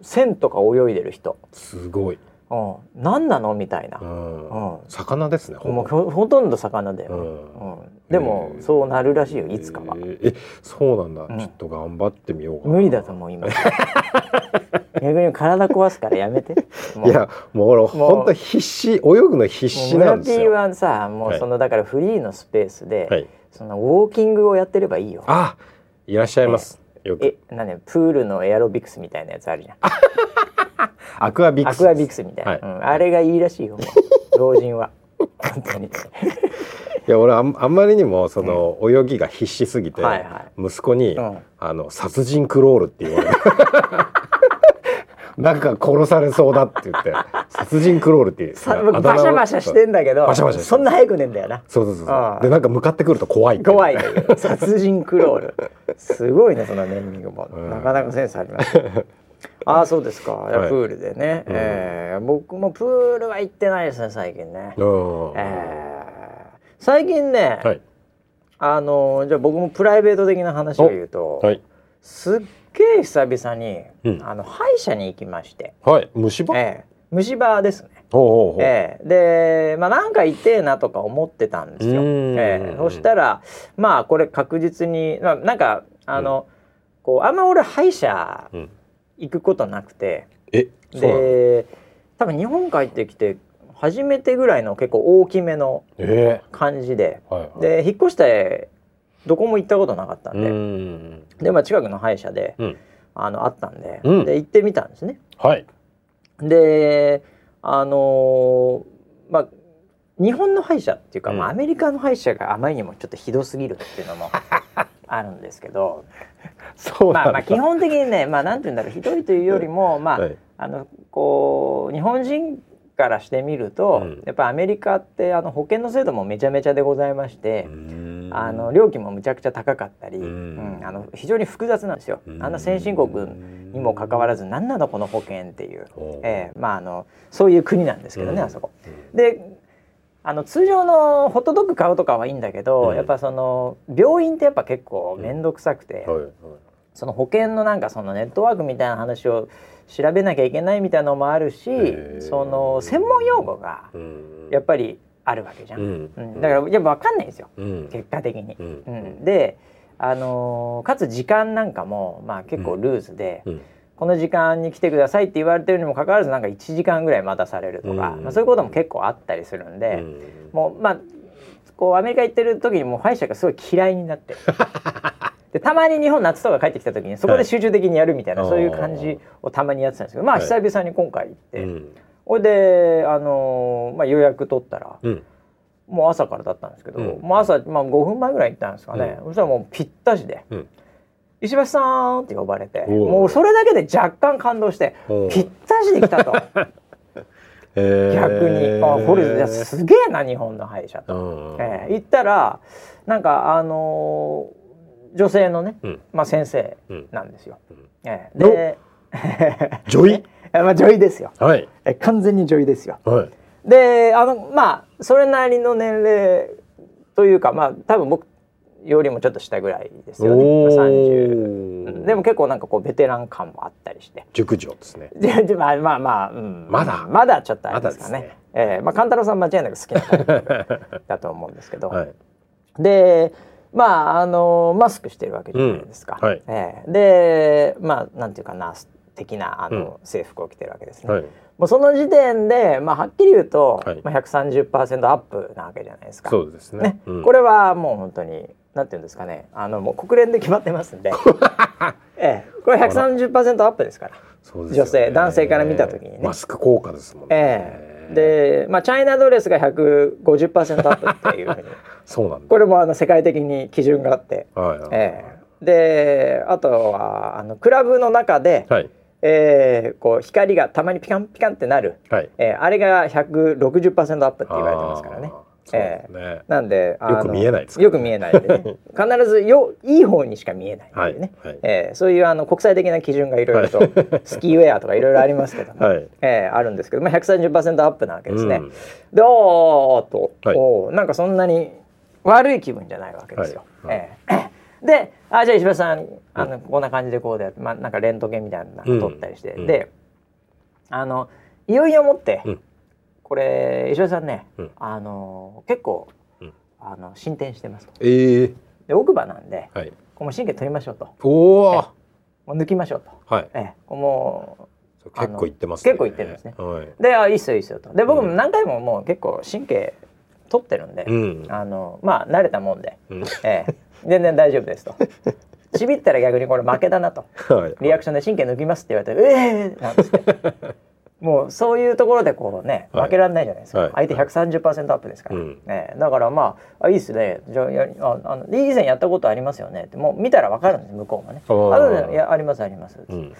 1000とか泳いでる人。すごい。うん、何なの？みたいな、うん、魚ですねもうほとんど魚だよ、うん。うん、でも、そうなるらしいよいつかは。えそうなんだ、ちょっと頑張ってみよう無理だと思う今 (laughs) 逆に体壊すからやめて。(laughs) いやもう俺本当必死泳ぐの必死なんですよ。村 P はさもうその、はい、だからフリーのスペースで、はい、そのウォーキングをやってればいいよ。あいらっしゃいます、えよく。えなんねプールのエアロビクスみたいなやつあるじゃん。アクアビクスアクアビクスみたいな、はい。うん、あれがいいらしいよ老人は。本当に。いや俺あんあんまりにもその、泳ぎが必死すぎて、息子に、うん、あの殺人クロールって言われるなんか殺されそうだって言って殺人クロールっていうバシャバシャしてんだけどバシャバシャそんな早くねえんだよな。そうそうそうでなんか向かってくると怖い怖い殺人クロール。すごいねそのネーミングも、うん、なかなかセンスあります。ああそうですか、はい、プールでね、うん、えー、僕もプールは行ってないですね最近ね、えー、最近ね、はい、あのじゃあ僕もプライベート的な話を言うと、はい、すっげえ久々に、うん、あの歯医者に行きまして。はい。虫歯、えー、虫歯ですね。ほうほうほう。えー、でまあなんか痛えなとか思ってたんですよ、えー、そしたらまあこれ確実に、まあ、なんかあの、うん、こうあんま俺歯医者行くことなくて、うん、えで多分日本帰ってきて初めてぐらいの結構大きめの感じで、えーはいはい、で引っ越してどこも行ったことなかったんで、ん。でまあ近くの歯医者で、うん、あのあったんで、うん、で行ってみたんですね。はい、であのー、まあ日本の歯医者っていうか、まあ、アメリカの歯医者があまりにもちょっとひどすぎるっていうのも (laughs) あるんですけど。まあ、まあ基本的にねまあなんて言うんだろうひどいというよりもまあ、はい、あのこう日本人からしてみると、うん、やっぱアメリカってあの保険の制度もめちゃめちゃでございまして、あの料金もむちゃくちゃ高かったり、うん、あの非常に複雑なんですよ。あんな先進国にもかかわらず何なのこの保険っていう、えー、まああのそういう国なんですけどね、あそこ。であの通常のホットドッグ買うとかはいいんだけど、やっぱその病院ってやっぱ結構面倒くさくて、その保険のなんかそのネットワークみたいな話を調べなきゃいけないみたいなのもあるしその専門用語がやっぱりあるわけじゃん、うん。うん、だからやっぱ分かんないんですよ、うん、結果的に。うん。で、あのー、かつ時間なんかも、まあ、結構ルーズで。この時間に来てくださいって言われてるにもかかわらずなんか1時間ぐらい待たされるとか、まあ、そういうことも結構あったりするんで、もうまあこうアメリカ行ってる時にもう歯医者がすごい嫌いになって (laughs) でたまに日本夏とか帰ってきた時にそこで集中的にやるみたいな、はい、そういう感じをたまにやってたんですけどまあ久々に今回行って、はい、ほいで、あのー、まあ、予約取ったら、うん、もう朝からだったんですけど、うん、もう朝、まあ、5分前ぐらい行ったんですかね、うん、そしたらもうぴったしで。石橋さんって呼ばれてもうそれだけで若干感動してぴったしで来たと。(laughs) 逆に。あこれすげえな日本の歯医者と、えー、行ったらなんかあのー女性のね、まあ先生なんですよ。えー、で (laughs) 女医？(laughs) まあ女医ですよ。はい。え完全に女医ですよ。はい。であのまあそれなりの年齢というかまあ多分僕よりもちょっと下ぐらいですよね。30でも結構なんかこうベテラン感もあったりして。熟女ですね。(laughs) まあまあまあ、うん、まだ？まだちょっとあれですかね。ねえー、まあ勘太郎さん間違いなく好きなだと思うんですけど。はい、で。まああのマスクしてるわけじゃないですか。うん。はい、えー、でまあなんていうかな的なあの、制服を着てるわけですね。はい、もうその時点で、まあ、はっきり言うと、はい。まあ、130%アップなわけじゃないですか。そうですね、ね。うん、これはもう本当になんていうんですかね。あのもう国連で決まってますんで、(laughs) ええ、これ130%アップですから、ね、女性男性から見た時にね。マスク効果ですもんね。ええで、まあ、チャイナドレスが150%アップっていうふうに。(laughs) そうなんこれもあの世界的に基準があって、はいはい、えー、であとはあのクラブの中で、はい、えー、こう光がたまにピカンピカンってなる、はい。えー、あれが160%アップって言われてますからね。えー、なんでよく見えないです、ね、よく見えないで、ね、(laughs) 必ずよいい方にしか見えないのでね、はい。はい、えー、そういうあの国際的な基準がいろいろと、(laughs) スキーウェアとかいろいろありますけども、はい、えー、あるんですけど、まあ、130%アップなわけですね。うん、でおーっと、はい、おなんかそんなに悪い気分じゃないわけですよ。はい、えー、であじゃあ石橋さんあの、こんな感じでこうで、まあ、なんかレントゲンみたいなの撮ったりして、うん、であのいよいよもって、うんこれ石橋さんね、うん、あの結構、うん、あの進展してますと。えー、で奥歯なんで、はい、この神経取りましょうと。おお。もう抜きましょうと。はい。えもう結構いってます、ね、結構いってるんですね。はい、であいいっすよいいっすよと。で僕も何回ももう結構神経取ってるんで、うん、あのまあ慣れたもんで、うん、ええ全然大丈夫ですと。(laughs) ちびったら逆にこれ負けだなと、はい、リアクションで神経抜きますって言われて「ええー!」なんですってもうそういうところでこうね負けられないじゃないですか、はい、相手130%アップですから、うん、ね、だからまああいいですね。じゃあやああの以前やったことありますよね。ってもう見たら分かるんです向こうもね。ああやありますあります、うん、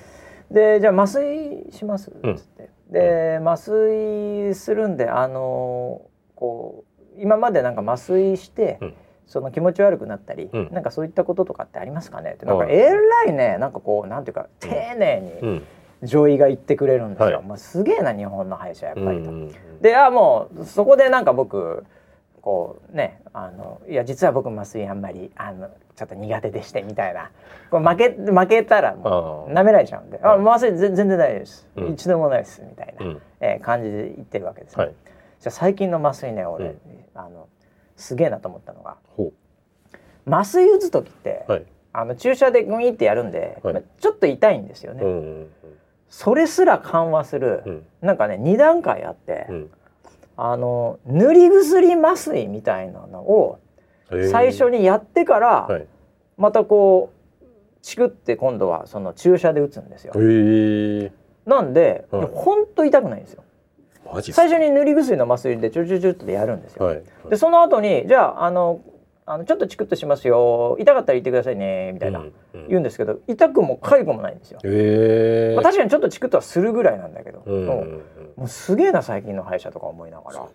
でじゃあ麻酔します？っつって、で麻酔するんであのこう今までなんか麻酔して、その気持ち悪くなったり、うん、なんかそういったこととかってありますかね？って。なんかえらいね。なんかこうなんていうか丁寧に女医が言ってくれるんですよ、まあ、すげえな日本の歯医者やっぱりと。であもうそこでなんか僕こうねあのいや実は僕麻酔あんまりあのちょっと苦手でしてみたいな。こう負け負けたらもう舐められちゃうんで「あ麻酔全然大丈夫です、うん、一度もないです」みたいな、うん、えー、感じで言ってるわけです、ね、はい、じゃ最近の麻酔ね俺、うん、あのすげえなと思ったのが麻酔打つ時って、はい、あの注射でグイってやるんで、はい、ちょっと痛いんですよね。うんうんうん、それすら緩和する、うん、なんかね2段階あって、うん、あの塗り薬麻酔みたいなのを最初にやってから、またこうチクって今度はその注射で打つんですよ。なんで、はい、ほんと痛くないんですよ。最初に塗り薬の麻酔でチュチュチュってやるんですよ。はい、でその後にじゃああのあのちょっとチクッとしますよ。痛かったら言ってくださいね。みたいな、うんうん、言うんですけど痛くも痒くもないんですよ、えー、まあ、確かにちょっとチクッとはするぐらいなんだけど、うんもうすげえな最近の歯医者とか思いながら。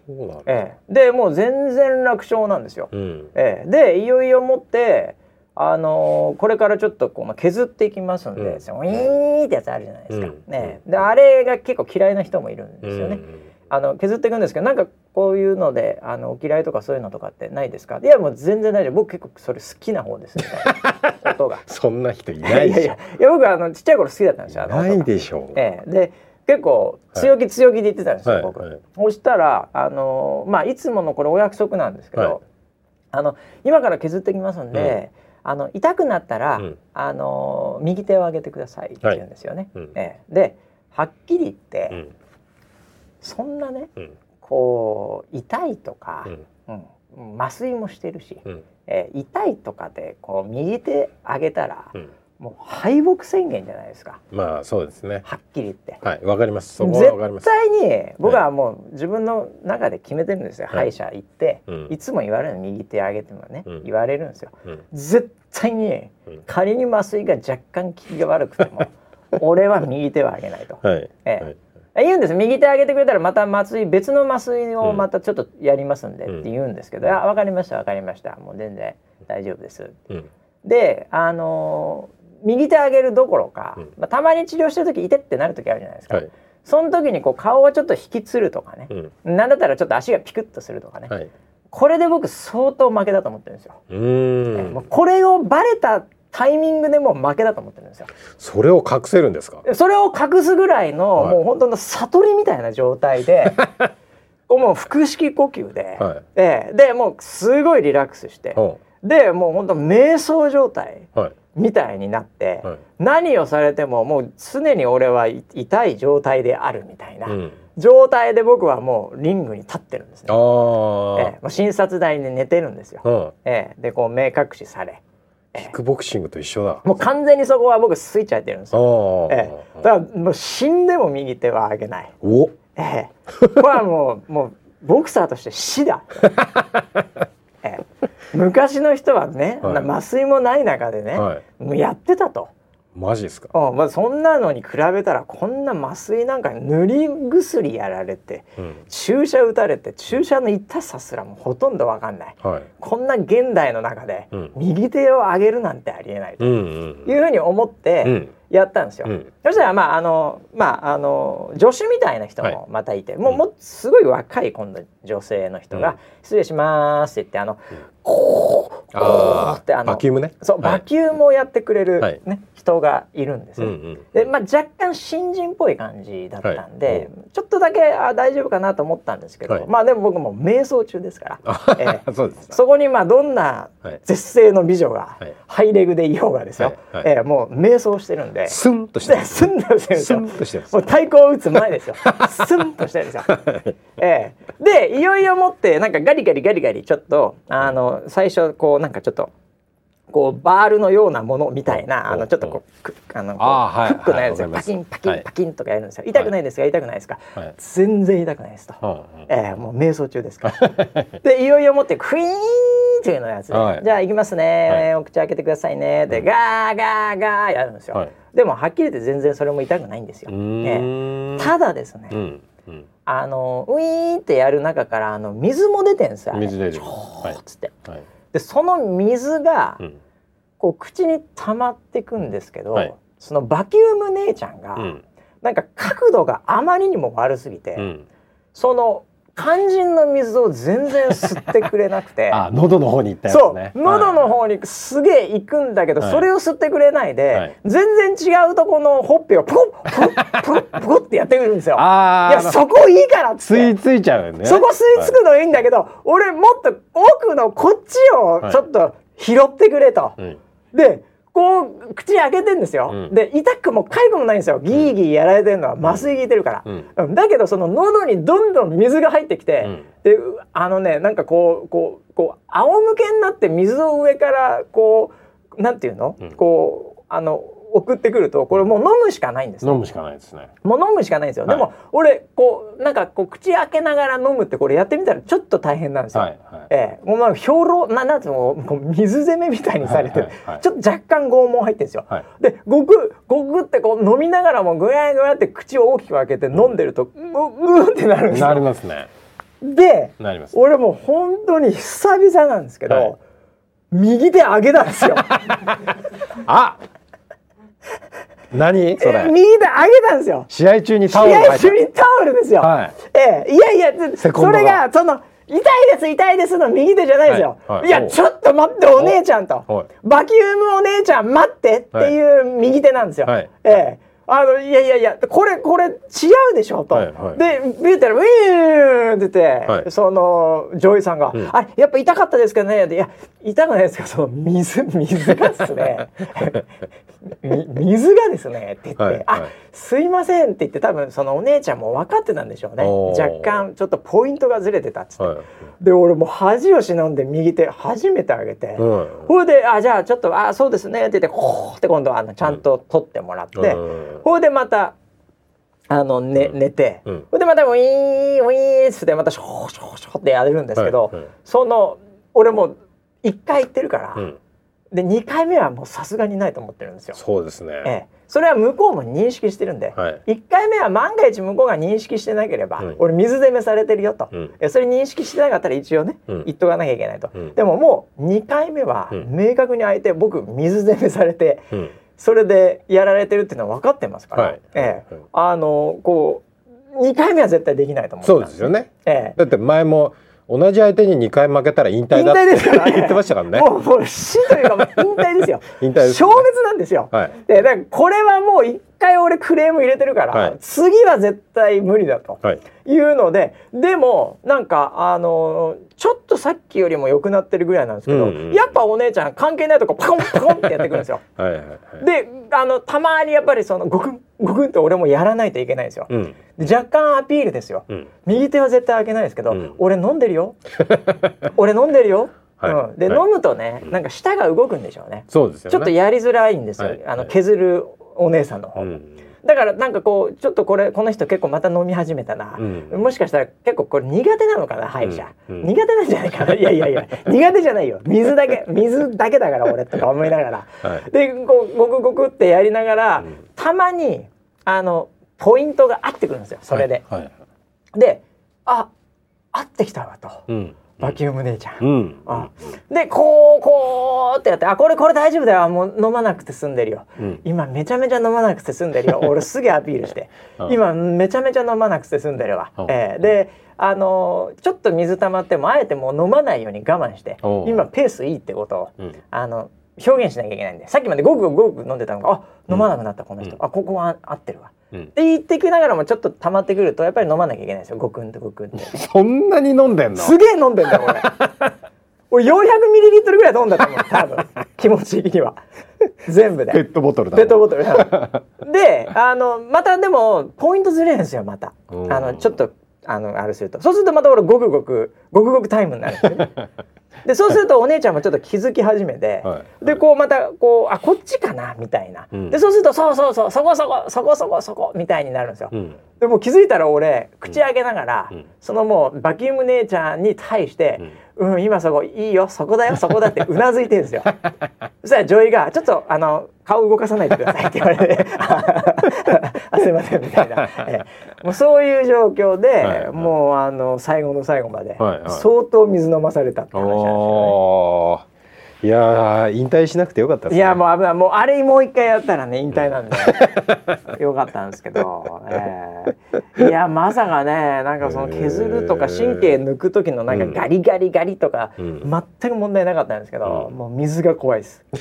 ええ、でもう全然楽勝なんですよ、うん、ええ、でいよいよもってあのー、これからちょっとこの削っていきますんで、うん、ウィーンってやつあるじゃないですか、うん、ね、であれが結構嫌いな人もいるんですよね、うんあの削っていくんですけどなんかこういうのであのお嫌いとかそういうのとかってないですか？いやもう全然大丈夫僕結構それ好きな方ですみたいな音が。(laughs) そんな人いないでしょ。いやいや僕あのちっちゃい頃好きだったんですよないでしょう、ええ、で結構強気強気で言ってたんですよ、はい、僕、はい、そしたらあのまあいつものこれお約束なんですけど、はい、あの今から削ってきますんで、うん、あの痛くなったら、うん、あの右手を上げてくださいって言うんですよね、うん、ええ、ではっきり言って、そんなね、こう痛いとか、うん麻酔もしてるし、うん、えー、痛いとかでこう右手上げたら、うん、もう敗北宣言じゃないですか。まあそうですね。はっきり言って。はい、わかります。そこはわかります。絶対に僕はもう自分の中で決めてるんですよ。はい、歯医者行って、うん、いつも言われるの右手上げてもね、うん、言われるんですよ。絶対に仮に麻酔が若干効きが悪くても、(laughs) 俺は右手は上げないと。はい。ええ。はい言うんです。右手上げてくれたらまた麻酔別の麻酔をまたちょっとやりますんでって言うんですけど「うん、あ分かりました分かりました。もう全然大丈夫です」うん、であのー、右手上げるどころか、うん、まあ、たまに治療してる時いてってなる時あるじゃないですか、はい、その時にこう顔をちょっと引きつるとかね、うん、なんだったらちょっと足がピクッとするとかね、はい、これで僕相当負けだと思ってるんですよ。うん。これをバレたタイミングでも負けだと思ってるんですよ。それを隠せるんですか？それを隠すぐらいの、はい、もう本当の悟りみたいな状態で。(laughs) もう腹式呼吸で、はい、ででもうすごいリラックスして、でもう本当瞑想状態みたいになって、はい、何をされてももう常に俺は痛い状態であるみたいな。うん状態で僕はもうリングに立ってるんですね。ええ、診察台に寝てるんですよ。うん、ええ、でこう目隠しされ、キックボクシングと一緒だ。もう完全にそこは僕スイッチ入ってるんですよ、ええ、だからもう死んでも右手は上げない。お。ええ。これはもうもうボクサーとして死だ、(laughs) ええ、昔の人はね、はい、麻酔もない中でね、はい、もうやってたと。マジですか、うんまあ、そんなのに比べたらこんな麻酔なんか塗り薬やられて、うん、注射打たれて注射の痛さすらもほとんど分かんない、はい、こんな現代の中で、右手を上げるなんてありえないというふうに思って、うん。やったんですよ、うん、そしたらまああのまああの助手みたいな人もまたいて、はい、もうもうすごい若い今度女性の人が「失礼します」って言ってあの、こうこうってあのバキュームね。そう、バキュームをやってくれるね、はい、人がいるんですよ、でまあ若干新人っぽい感じだったんで、はい、ちょっとだけあ大丈夫かなと思ったんですけど、まあでも僕も瞑想中ですから、えー、そうですそこにまあどんな絶世の美女がハイレグでいようがですよ、はい、えー、もう瞑想してるんで。スンとしてるスンとしてるんですよ。もう太鼓を打つ前ですよ。(laughs) スンとしてるんですよ、えー、でいよいよもってなんかガリガリガリガリちょっとあの最初こうなんかちょっとこうバールのようなものみたいなあのちょっとこうあのフックのやつでパキンパキンパキンとかやるんですよ。痛くないですか？痛くないですか？全然痛くないですと。えもう瞑想中ですか？ら (laughs) でいよいよもってクイーンっンというのやつじゃあ行きますね、はい、お口開けてくださいね。で、ガーガーガーやるんですよ、はい、でもはっきり言って全然それも痛くないんですよ、ね、ただですね、あのウィーンってやる中からあの水も出てんですよ水出てる。つって、はい、でその水が、うん、こう口に溜まってくんですけど、はい、そのバキューム姉ちゃんが、うん、なんか角度があまりにも悪すぎて、うん、その肝心の水を全然吸ってくれなくて。(laughs) あ喉の方に行ったやつね。そう。喉の方にすげえ行くんだけど、はい、それを吸ってくれないで、はい、全然違うとこのほっぺをポコポコポコポコってやってくるんですよ。いやそこいいからっって。吸い付いちゃうよね。そこ吸い付くのいいんだけど、はい、俺もっと奥のこっちをちょっと拾ってくれと、でこう口開けてんですよ、うん、で痛くも痒くもないんですよ。ギーギーやられてるのは麻酔効いてるから、うん、だけどその喉にどんどん水が入ってきて、うん、であのねなんかこうこうこう仰向けになって水を上からこうなんていうの、こうあの送ってくるとこれもう飲むしかないんです飲むしかないですね。もう飲むしかないんですよ、はい、でも俺こうなんかこう口開けながら飲むってこれやってみたらちょっと大変なんですよ、はいはい、ええ。もうなんか兵糧ななんつうのこう水攻めみたいにされて、はいはい。はい、ちょっと若干拷問入ってるんですよ、はい、でごくごくってこう飲みながらもぐやぐやって口を大きく開けて飲んでると、うん、ううってなるんですよ。なりますね。で俺もう本当に久々なんですけど、はい、右手上げたんですよ。(laughs) あ何？それ。右手上げたんですよ。試合中にタオル試合中にタオルですよ、はい、ええ。いやいやそれが。その痛いです痛いですの右手じゃないですよ、はいはい、いやちょっと待ってお姉ちゃんと。バキュームお姉ちゃん待ってっていう右手なんですよ、はい、ええあのいやいやいやこれこれ違うでしょと、はいはい、で見たらウィーンって言って、はい、その女優さんが「うん、あれやっぱ痛かったですけどね」いや痛くないですけどその水水がですね (laughs) 水がですねって言って「はいはい、あすいません」って言って多分そのお姉ちゃんも分かってたんでしょうね。若干ちょっとポイントがずれてたっつって、はい、で俺も恥を忍んで右手初めてあげて、うん、ほいで「あじゃあちょっとあそうですね」って言ってこうって今度はあのちゃんと取ってもらって、うん、ほいでまたあの寝寝て、うん、でまたウィーンウィーンってまたショーショーショーってやれるんですけど、はいはい、その俺も1回行ってるから、うん、で2回目はもうさすがにないと思ってるんですよ。そうですね、ええ、それは向こうも認識してるんで、はい、1回目は万が一向こうが認識してなければ、うん、俺水攻めされてるよと、うん、えそれ認識してなかったら一応ね、うん、言っとかなきゃいけないと、でももう2回目は明確に相手僕水攻めされて、それでやられてるっていうのは分かってますから、はい、ええ、あのこう2回目は絶対できないと思うそうですよね、ええ、だって前も同じ相手に2回負けたら引退だって言ってましたからね。もうもう死というか引退ですよ。(laughs) 引退消滅なんですよ。はい、でだからこれはもう一回俺クレーム入れてるから、はい、次は絶対無理だとい。うので、はい、でもなんかあのちょっとさっきよりも良くなってるぐらいなんですけど、うんうん、やっぱお姉ちゃん関係ないとこパコンパコンってやってくるんですよ。(laughs) はいはいはい、であのたまにやっぱりそのごくんごくんと俺もやらないといけないんですよ。うん、若干アピールですよ、うん、右手は絶対開けないですけど、うん、俺飲んでるよ。(laughs) 俺飲んでるよ。はい、うん、で、はい、飲むとね、なんか舌が動くんでしょうね。そうですよ、ね、ちょっとやりづらいんですよ。はい、あの削るお姉さんの方。だからなんかこうちょっとこれこの人結構また飲み始めたな、うん、もしかしたら結構これ苦手なのかな歯医者、うん。うん、苦手なんじゃないかな。(laughs) いやいやいや苦手じゃないよ。水だけ水だけだから俺とか思いながら、はい、でこうゴクゴクってやりながら、たまにあのポイントが合ってくるんですよそれで。はいはい、であ合ってきたわと。うんバキューム姉ちゃん、うん。あでこうこうってやって「あこれこれ大丈夫だよ。もう飲まなくて済んでるよ、うん、今めちゃめちゃ飲まなくて済んでるよ。(laughs) 俺すげえアピールして。今めちゃめちゃ飲まなくて済んでるわ、えー、であのちょっと水溜まってもあえてもう飲まないように我慢して今ペースいいってことを、うん、あの表現しなきゃいけないんでさっきまでごくごく飲んでたのがあ飲まなくなったこの人、あここは合ってるわって言ってきながらもちょっと溜まってくるとやっぱり飲まなきゃいけないですよ。ごくんとごくんって (laughs) そんなに飲んでんの？すげえ飲んでんだよ (laughs) 俺俺400ミリリットルぐらい飲んだと思う多分。(laughs) 気持ち的には。全部で。ペットボトルだペットボトルであのまたでもポイントずれるんですよまた。あのちょっとあのあれすると。そうするとまた俺ごくごくごくごくタイムになるんですねでそうするとお姉ちゃんもちょっと気づき始めて、はい、でこうまたこうあこっちかなみたいな、うん、でそうするとそうそうそうそこそこそこそこそこみたいになるんですよ、うん、でも気づいたら俺口開けながら、うん、そのもうバキューム姉ちゃんに対して、うん。今そこいいよそこだよそこだってうなずいてるんですよ。(laughs) そしたら女医が「ちょっとあの顔動かさないでください」って言われて「(laughs) あすいません」みたいな、えもうそういう状況で、はいはい、もうあの最後の最後まで、相当水飲まされたって話なんですよね。いや引退しなくてよかったね、いやもう危ない。もうあれもう一回やったらね引退なんで、(laughs) よかったんですけど、えー、いやまさかねなんかその削るとか神経抜く時のなんかガリガリガリとか、うん、全く問題なかったんですけど、うん、もう水が怖いです。(laughs)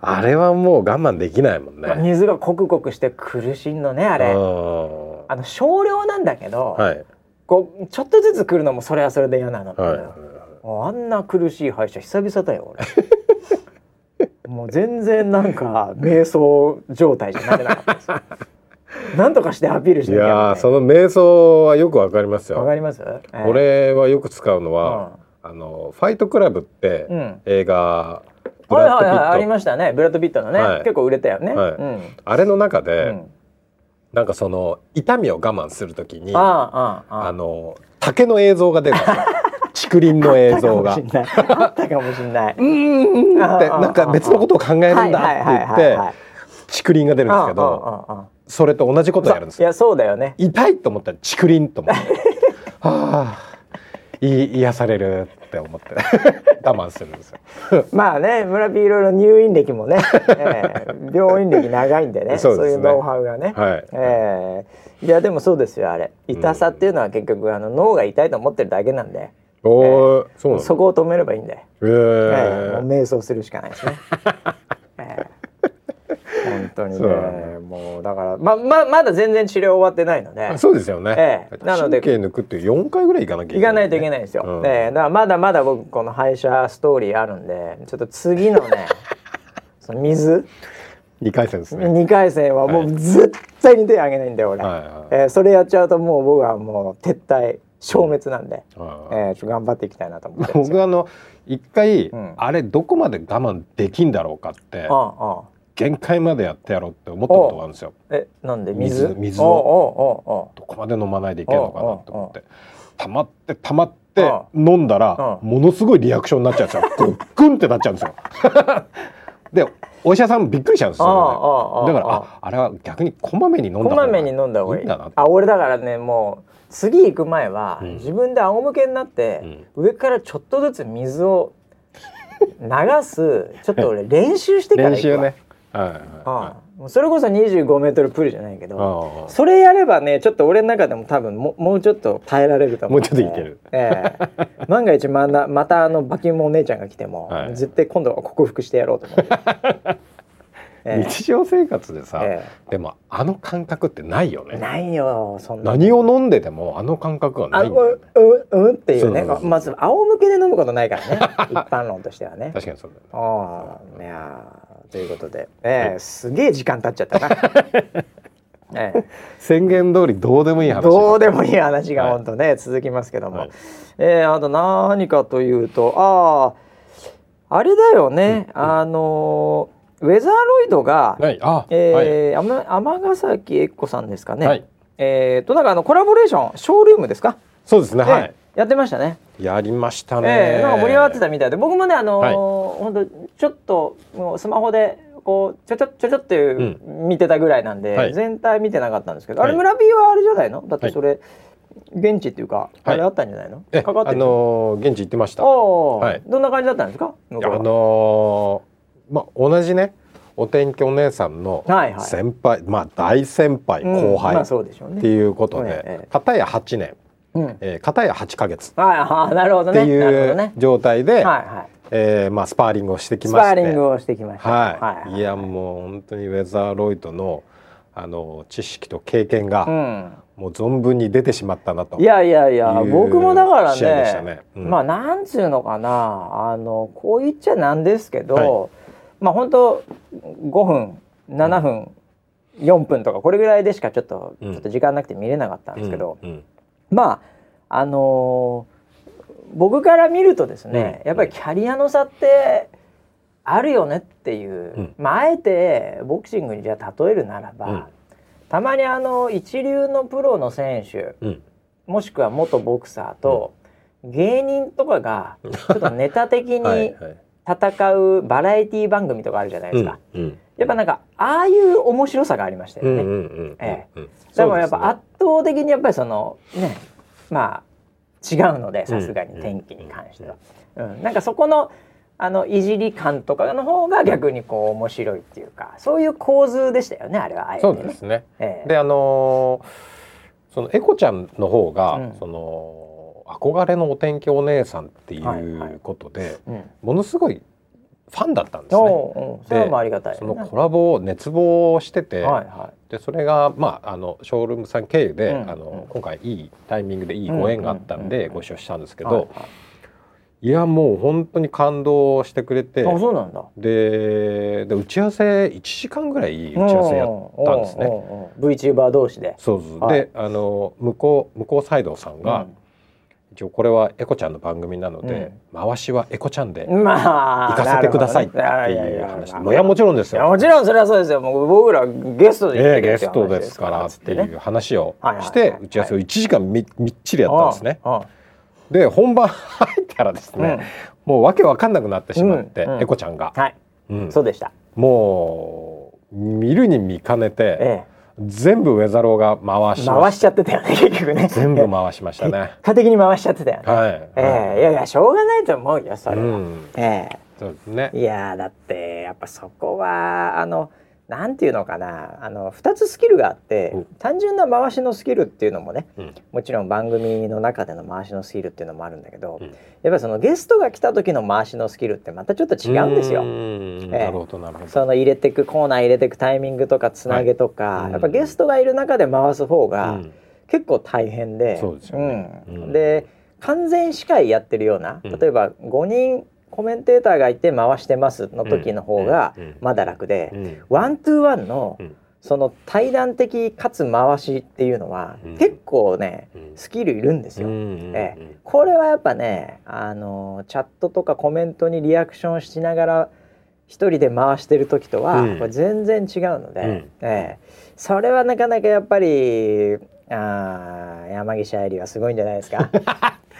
あれはもう我慢できないもんね。水がコクコクして苦しいのねあれ。あの少量なんだけど、はい、こうちょっとずつ来るのもそれはそれで嫌なの。はいあんな苦しい歯医者久々だよ俺。(laughs) もう全然なんか瞑想状態じゃなれなかった。ですなんとかしてアピールしていやその瞑想はよくわかりますよ。わかります、えー、俺はよく使うのは、うん、あのファイトクラブって、うん、映画ブラッドピット、はいはいはい、ありましたね。ブラッドピットのね、はい、結構売れたよね、はい。うん、あれの中で、うん、なんかその痛みを我慢するときにあの竹の映像が出るんですよ (laughs) 竹林の映像が。あったかもしれない。うんってなんか別のことを考えるんだって言って竹林が出るんですけど、それと同じことやるんですよ。いやそうだよね。痛いと思ったら竹林と思って、(laughs) はあ、い癒されるって思って (laughs) 我慢するんですよ。(laughs) まあね村ピーいろいろ入院歴もね、えー、病院歴長いんでねそういうノウハウがね。はい。えー、いやでもそうですよあれ痛さっていうのは結局あの脳が痛いと思ってるだけなんで。おえー、そうそこを止めればいいんで、えー、えー、もう瞑想するしかないですね。(laughs) えー、本当にね、ね、もうだからまままだ全然治療終わってないので。そうですよね、えー、なので神経抜くって4回ぐらいいかなきゃいけない、ね、いかないといけないんですよ、うん、えだからまだまだ僕この歯医者ストーリーあるんでちょっと次のね (laughs) その水？2回戦ですね。2回戦はもう絶対に手あげないんだよ俺、はえー、それやっちゃうともう僕はもう撤退消滅なんで、うん、えー、ちょ頑張っていきたいなと思って (laughs) 僕あの一回、うん、あれどこまで我慢できんだろうかって、限界までやってやろうって思ったことがあるんですよ。えなんで？水水？を。どこまで飲まないでいけるのかなと思って。溜まって溜まって飲んだらものすごいリアクションになっちゃうんですよ。(laughs) グッグンってなっちゃうんですよ。(laughs) でお医者さんびっくりしちゃうんですよ、ね、だからああれは逆にこまめに飲んだ方がいいんだなあ俺だからねもう次行く前は、うん、自分で仰向けになって、うん、上からちょっとずつ水を (laughs) 流すちょっと俺練習してから行くわ。練習ね。はいはい。はい、それこそ25メートルプールじゃないけどそれやればねちょっと俺の中でも多分ももうちょっと耐えられると思う。もうちょっといける、えー、万が一まだまたあのバキュームお姉ちゃんが来ても、はい、絶対今度は克服してやろうと思う (laughs) 日常生活でさ、えー、でもあの感覚ってないよね。ないよそんな。何を飲んでてもあの感覚はないんだよ、ね、ううんっていうね。まず仰向けで飲むことないからね。(laughs) 一般論としてはね。確かにそうだよね。ああいやということで、えー、すげえ時間経っちゃったな。(laughs) ええ、宣言通りどうでもいい話どうでもいい話が本当ね、はい、続きますけども、はい、えー、あと何かというとあああれだよね、うん、あのウェザーロイドが、はいあえーはい、尼崎恵子さんですかね、はい、えー、となんかあのコラボレーションショールームですか？そうですね、はい、やってましたね。やりましたね、えー、なんか盛り上がってたみたいで。僕もねあのーはい、本当ちょっともうスマホでこうちょちょちょちょって見てたぐらいなんで、うん、全体見てなかったんですけど、あれ村 B はあれじゃないの？だってそれ、現地っていうか、あれあったんじゃないの？かかってあのー、現地行ってました。はい。どんな感じだったんですか？あのー、まあ同じねお天気お姉さんの先輩、はい。はい、まあ大先輩後輩、っていうことで、片や8年、うん、えー、片や8か月。っていう状態で、えー、まあスパーリングをしてきまして。スパーリングをしてきました、はい、はい、い。やもう本当にウェザーロイドのあの知識と経験が、うん、もう存分に出てしまったなと。いやいやいや僕もだからね、ね。うん、まあなんつうのかな。あのこう言っちゃなんですけど、はいまあ本当5分7分、うん、4分とかこれぐらいでしかちょっと、ちょっと時間なくて見れなかったんですけど、まああのー、僕から見るとですね、やっぱりキャリアの差ってあるよねっていう、まああえてボクシングにじゃあ例えるならば、たまにあの一流のプロの選手、もしくは元ボクサーと、芸人とかがちょっとネタ的に (laughs) 戦うバラエティ番組とかあるじゃないですか。うんうん、やっぱなんかああいう面白さがありましたよね。ええ。でもやっぱ圧倒的にやっぱりそのねまあ違うのでさすがに天気に関しては。うん、なんかそこのあのいじり感とかの方が逆にこう面白いっていうかそういう構図でしたよねあれはあえて、ね、そうですね。ええ、であのー、そのエコちゃんの方が、うん、その憧れのお天気お姉さんっていうことで、はい。はいうん、ものすごいファンだったんですね。それもありがたい、ね、そのコラボを熱望してて、はいはい、でそれがまああのショールームさん経由で、うん、あの今回いいタイミングでいいご縁があったんでご一緒したんですけど。はいはい。いやもう本当に感動してくれてあそうなんだ。でで打ち合わせ1時間ぐらい打ち合わせやったんですね。VTuber 同士で。そうそう、はい、であの向こう向こうサイドさんが、うん、一応これはエコちゃんの番組なので、うん、回しはエコちゃんで行かせてくださいっていう話、まあ、いやもちろんですよ。もちろんそれはそうですよ。もう僕らゲストでゲストですからっていう話をして打ち合わせを1時間みみっちりやったんですね。で本番入ったらですね、うん、もうわけわかんなくなってしまって、うん、エコちゃんが、はい、うん、そうでした。もう見るに見かねて、ええ、全部ウェザローが回し回しちゃってたよね (laughs) 結局ね。全部回しましたね。結果的に回しちゃってたよね、はい、ええいやいやしょうがないと思うよそれは、うん、ええ。そうですね。いやだってやっぱそこはあのなんていうのかな。あの2つスキルがあって、うん、単純な回しのスキルっていうのもね、うん、もちろん番組の中での回しのスキルっていうのもあるんだけど、うん、やっぱりそのゲストが来た時の回しのスキルってまたちょっと違うんですよ。なるほどなるほど。その入れてくコーナー入れてくタイミングとかつなげとか、はい、やっぱゲストがいる中で回す方が結構大変で、そうですよね。で完全司会やってるような例えば5人コメンテーターがいて回してますの時の方がまだ楽で、ワントゥーワンのその対談的かつ回しっていうのは結構ね、スキルいるんですよ。ええ、これはやっぱねあのチャットとかコメントにリアクションしながら一人で回してる時とはこれ全然違うので、うん、ええ、それはなかなかやっぱりあ山岸愛理はすごいんじゃないですか。(laughs)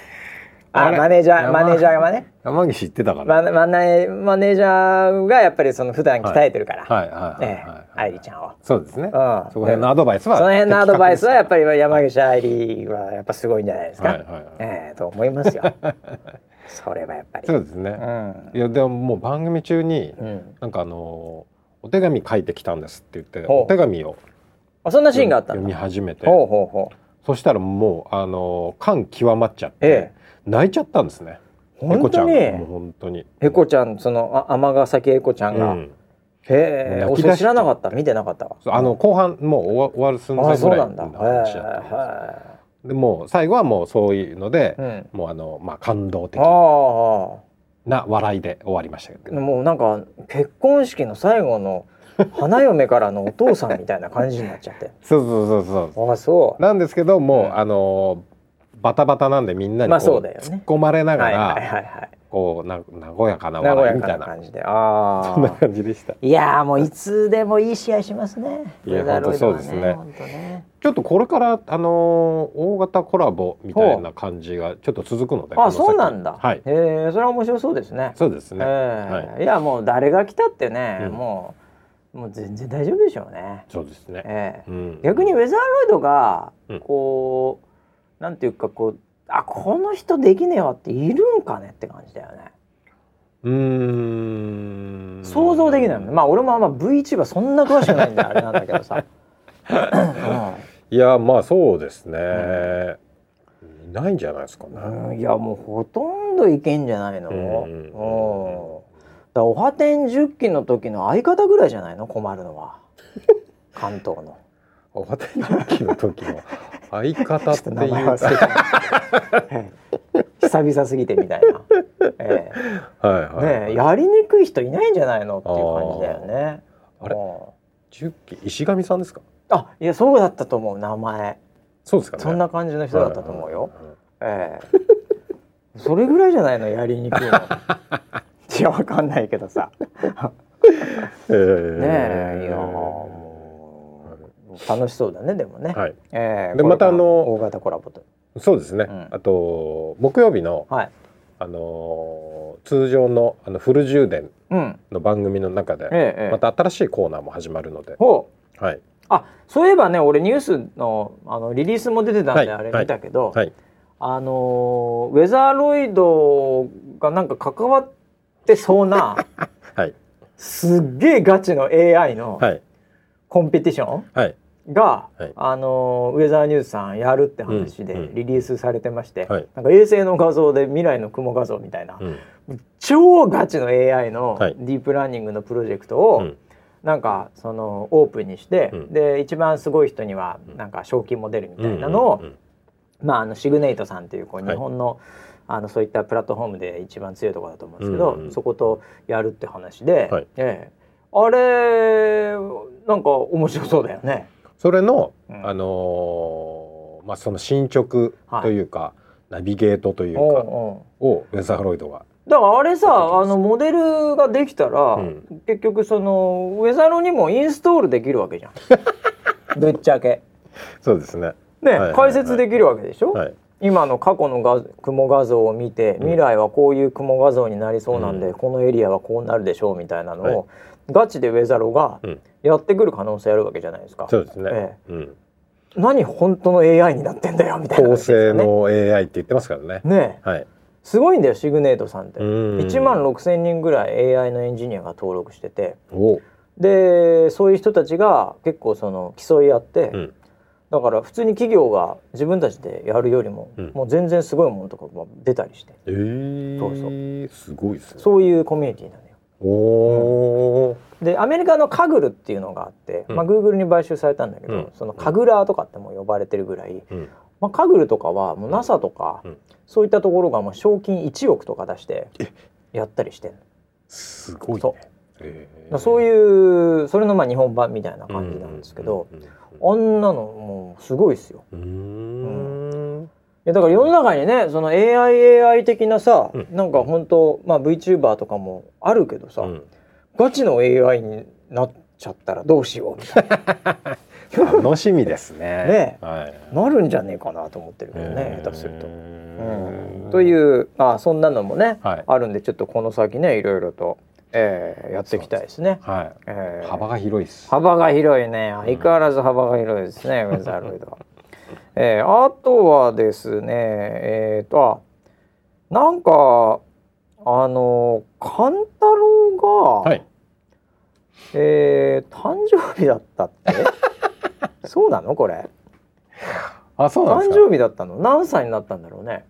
あマネージャーマネージャーがね。山岸言ってたから、ま、マネマネージャーがやっぱりその普段鍛えてるから。はいはいはい愛理ちゃんを。そうですね、うん、その辺のアドバイスはその辺のアドバイスはやっぱり山岸愛理はやっぱすごいんじゃないですか、はいはいはい、えー、と思いますよ。(laughs) それはやっぱり。そうですね、うん、いやでももう番組中に、うん、なんかあのお手紙書いてきたんですって言ってお手紙をあそんなシーンがあった読み始めて。ほうほうほう。そしたらもうあの感極まっちゃって、ええ泣いちゃったんですね。本当に？本当に。エコちゃんその尼崎エコちゃんが。うん、へえ。知らなかった？見てなかった？わ。あの後半もう終わる寸前ぐらいの話だった。でも最後はもうそういうので、うん、もうあのまあ感動的な笑いで終わりましたけど、もうなんか結婚式の最後の花嫁からのお父さんみたいな感じになっちゃって。そうそうそうそう。あそう。なんですけどもう、うん、あのバタバタなんでみんなにこう,、突っ込まれながら、こうな和やかな笑いみたいな。感じで。ああそんな感じでした。いやもういつでもいい試合しますね。いや本当そうですね。ねちょっとこれからあのー、大型コラボみたいな感じがちょっと続くのであそうなんだ。はい。ええそれは面白そうですね。そうですね、えー。はい、いやもう誰が来たってね、うん、もうもう全然大丈夫でしょうね。そうですね、えー、うん、逆にウェザーロイドがこなんていうかこうあこの人できねえわっているんかねって感じだよね。うん想像できないまあ俺もまあ VTuber そんな詳しくないんであれなんだけどさ。(laughs) うん、いやまあそうですね、うん、いないんじゃないですかね。うん、いやもうほとんどいけんじゃないの。うん、だおはてん10期の時の相方ぐらいじゃないの？困るのは関東の。おはてん10期の時の相方っていうか。(laughs) 久々すぎてみたいな、えー、はいはい、ね、やりにくい人いないんじゃないのっていう感じだよね。あれ？十期石上さんですか？あいやそうだったと思う名前。そうですか、ね、そんな感じの人だったと思うよ、はいはいはい、ええ。ー、それぐらいじゃないのやりにくいの。(laughs) いやわかんないけどさ。(laughs) えー、ねえいや楽しそうだねでもね。はい。えー、でまたあの大型コラボと。そうですね、うん、あと木曜日の、はい、あのー、通常のあのフル充電の番組の中で、うん、また新しいコーナーも始まるので、はい、あそういえばね俺ニュースのあのリリースも出てたんで、あれ見たけど、はい、あのウェザーロイドがなんか関わってそうな、(laughs) はい、すっげえガチの AI のコンペティション、はい、が、はい、あのウェザーニュースさんやるって話でリリースされてまして、うんうん、なんか衛星の画像で未来の雲画像みたいな、うん、超ガチの AI のディープラーニングのプロジェクトを、はい、なんかそのオープンにして、うん、で一番すごい人にはなんか賞金も出るみたいなのを、まあ、あのシグネイトさんっていうこう日本の、はい、あのそういったプラットフォームで一番強いところだと思うんですけど、うんうん、そことやるって話で、はい、ええ、あれなんか面白そうだよね。それの、うん、あのー、まあその進捗というか、はい、ナビゲートというかをウェザーロイドがだからあれさあのモデルができたら、うん、結局そのウェザーロにもインストールできるわけじゃん。(laughs) ぶっちゃけ。そうですね。ね、はいはいはい、解説できるわけでしょ、はい、今の過去のが雲画像を見て未来はこういう雲画像になりそうなんで、うん、このエリアはこうなるでしょうみたいなのを、はい、ガチでウェザロがやってくる可能性あるわけじゃないですか。そうですね、ええ、うん。何本当の AI になってんだよみたいな、ね、高性能 AI って言ってますからね。ね、はい、すごいんだよシグネートさんって。1万6,000人ぐらい AI のエンジニアが登録してて。でそういう人たちが結構その競い合って、うん、だから普通に企業が自分たちでやるよりも、うん、もう全然すごいものとかが出たりして、えー、そうそう。すごいですね。そういうコミュニティなのよ。おうん、でアメリカのカグルっていうのがあって、まあ、グーグルに買収されたんだけど、そのカグラーとかっても呼ばれてるぐらい、まあ、カグルとかはもう NASA とか、そういったところがもう賞金1億とか出してやったりしてるすごい、ね、そう。えー、そういうそれのまあ日本版みたいな感じなんですけど、あんなのもうすごいですよ。うん。いやだから世の中にねその AIAI 的なさ、うん、なんか本当まあ VTuber とかもあるけどさ、うん、ガチの AI になっちゃったらどうしようみたいな。楽しみですね。(laughs) ね、はい、なるんじゃねえかなと思ってるけどね、下手すると。うん、というあそんなのもね、はい、あるんでちょっとこの先ねいろいろと、えー、やっていきたいですね。はい、えー、幅が広いです。幅が広いね相変わらず幅が広いですね、ウェザーロイドは。えー、あとはですねえっ、ー、となんかあの勘太郎が、はい、えー、誕生日だったって？(laughs) そうなの？これ。あそうなん誕生日だったの？何歳になったんだろうね？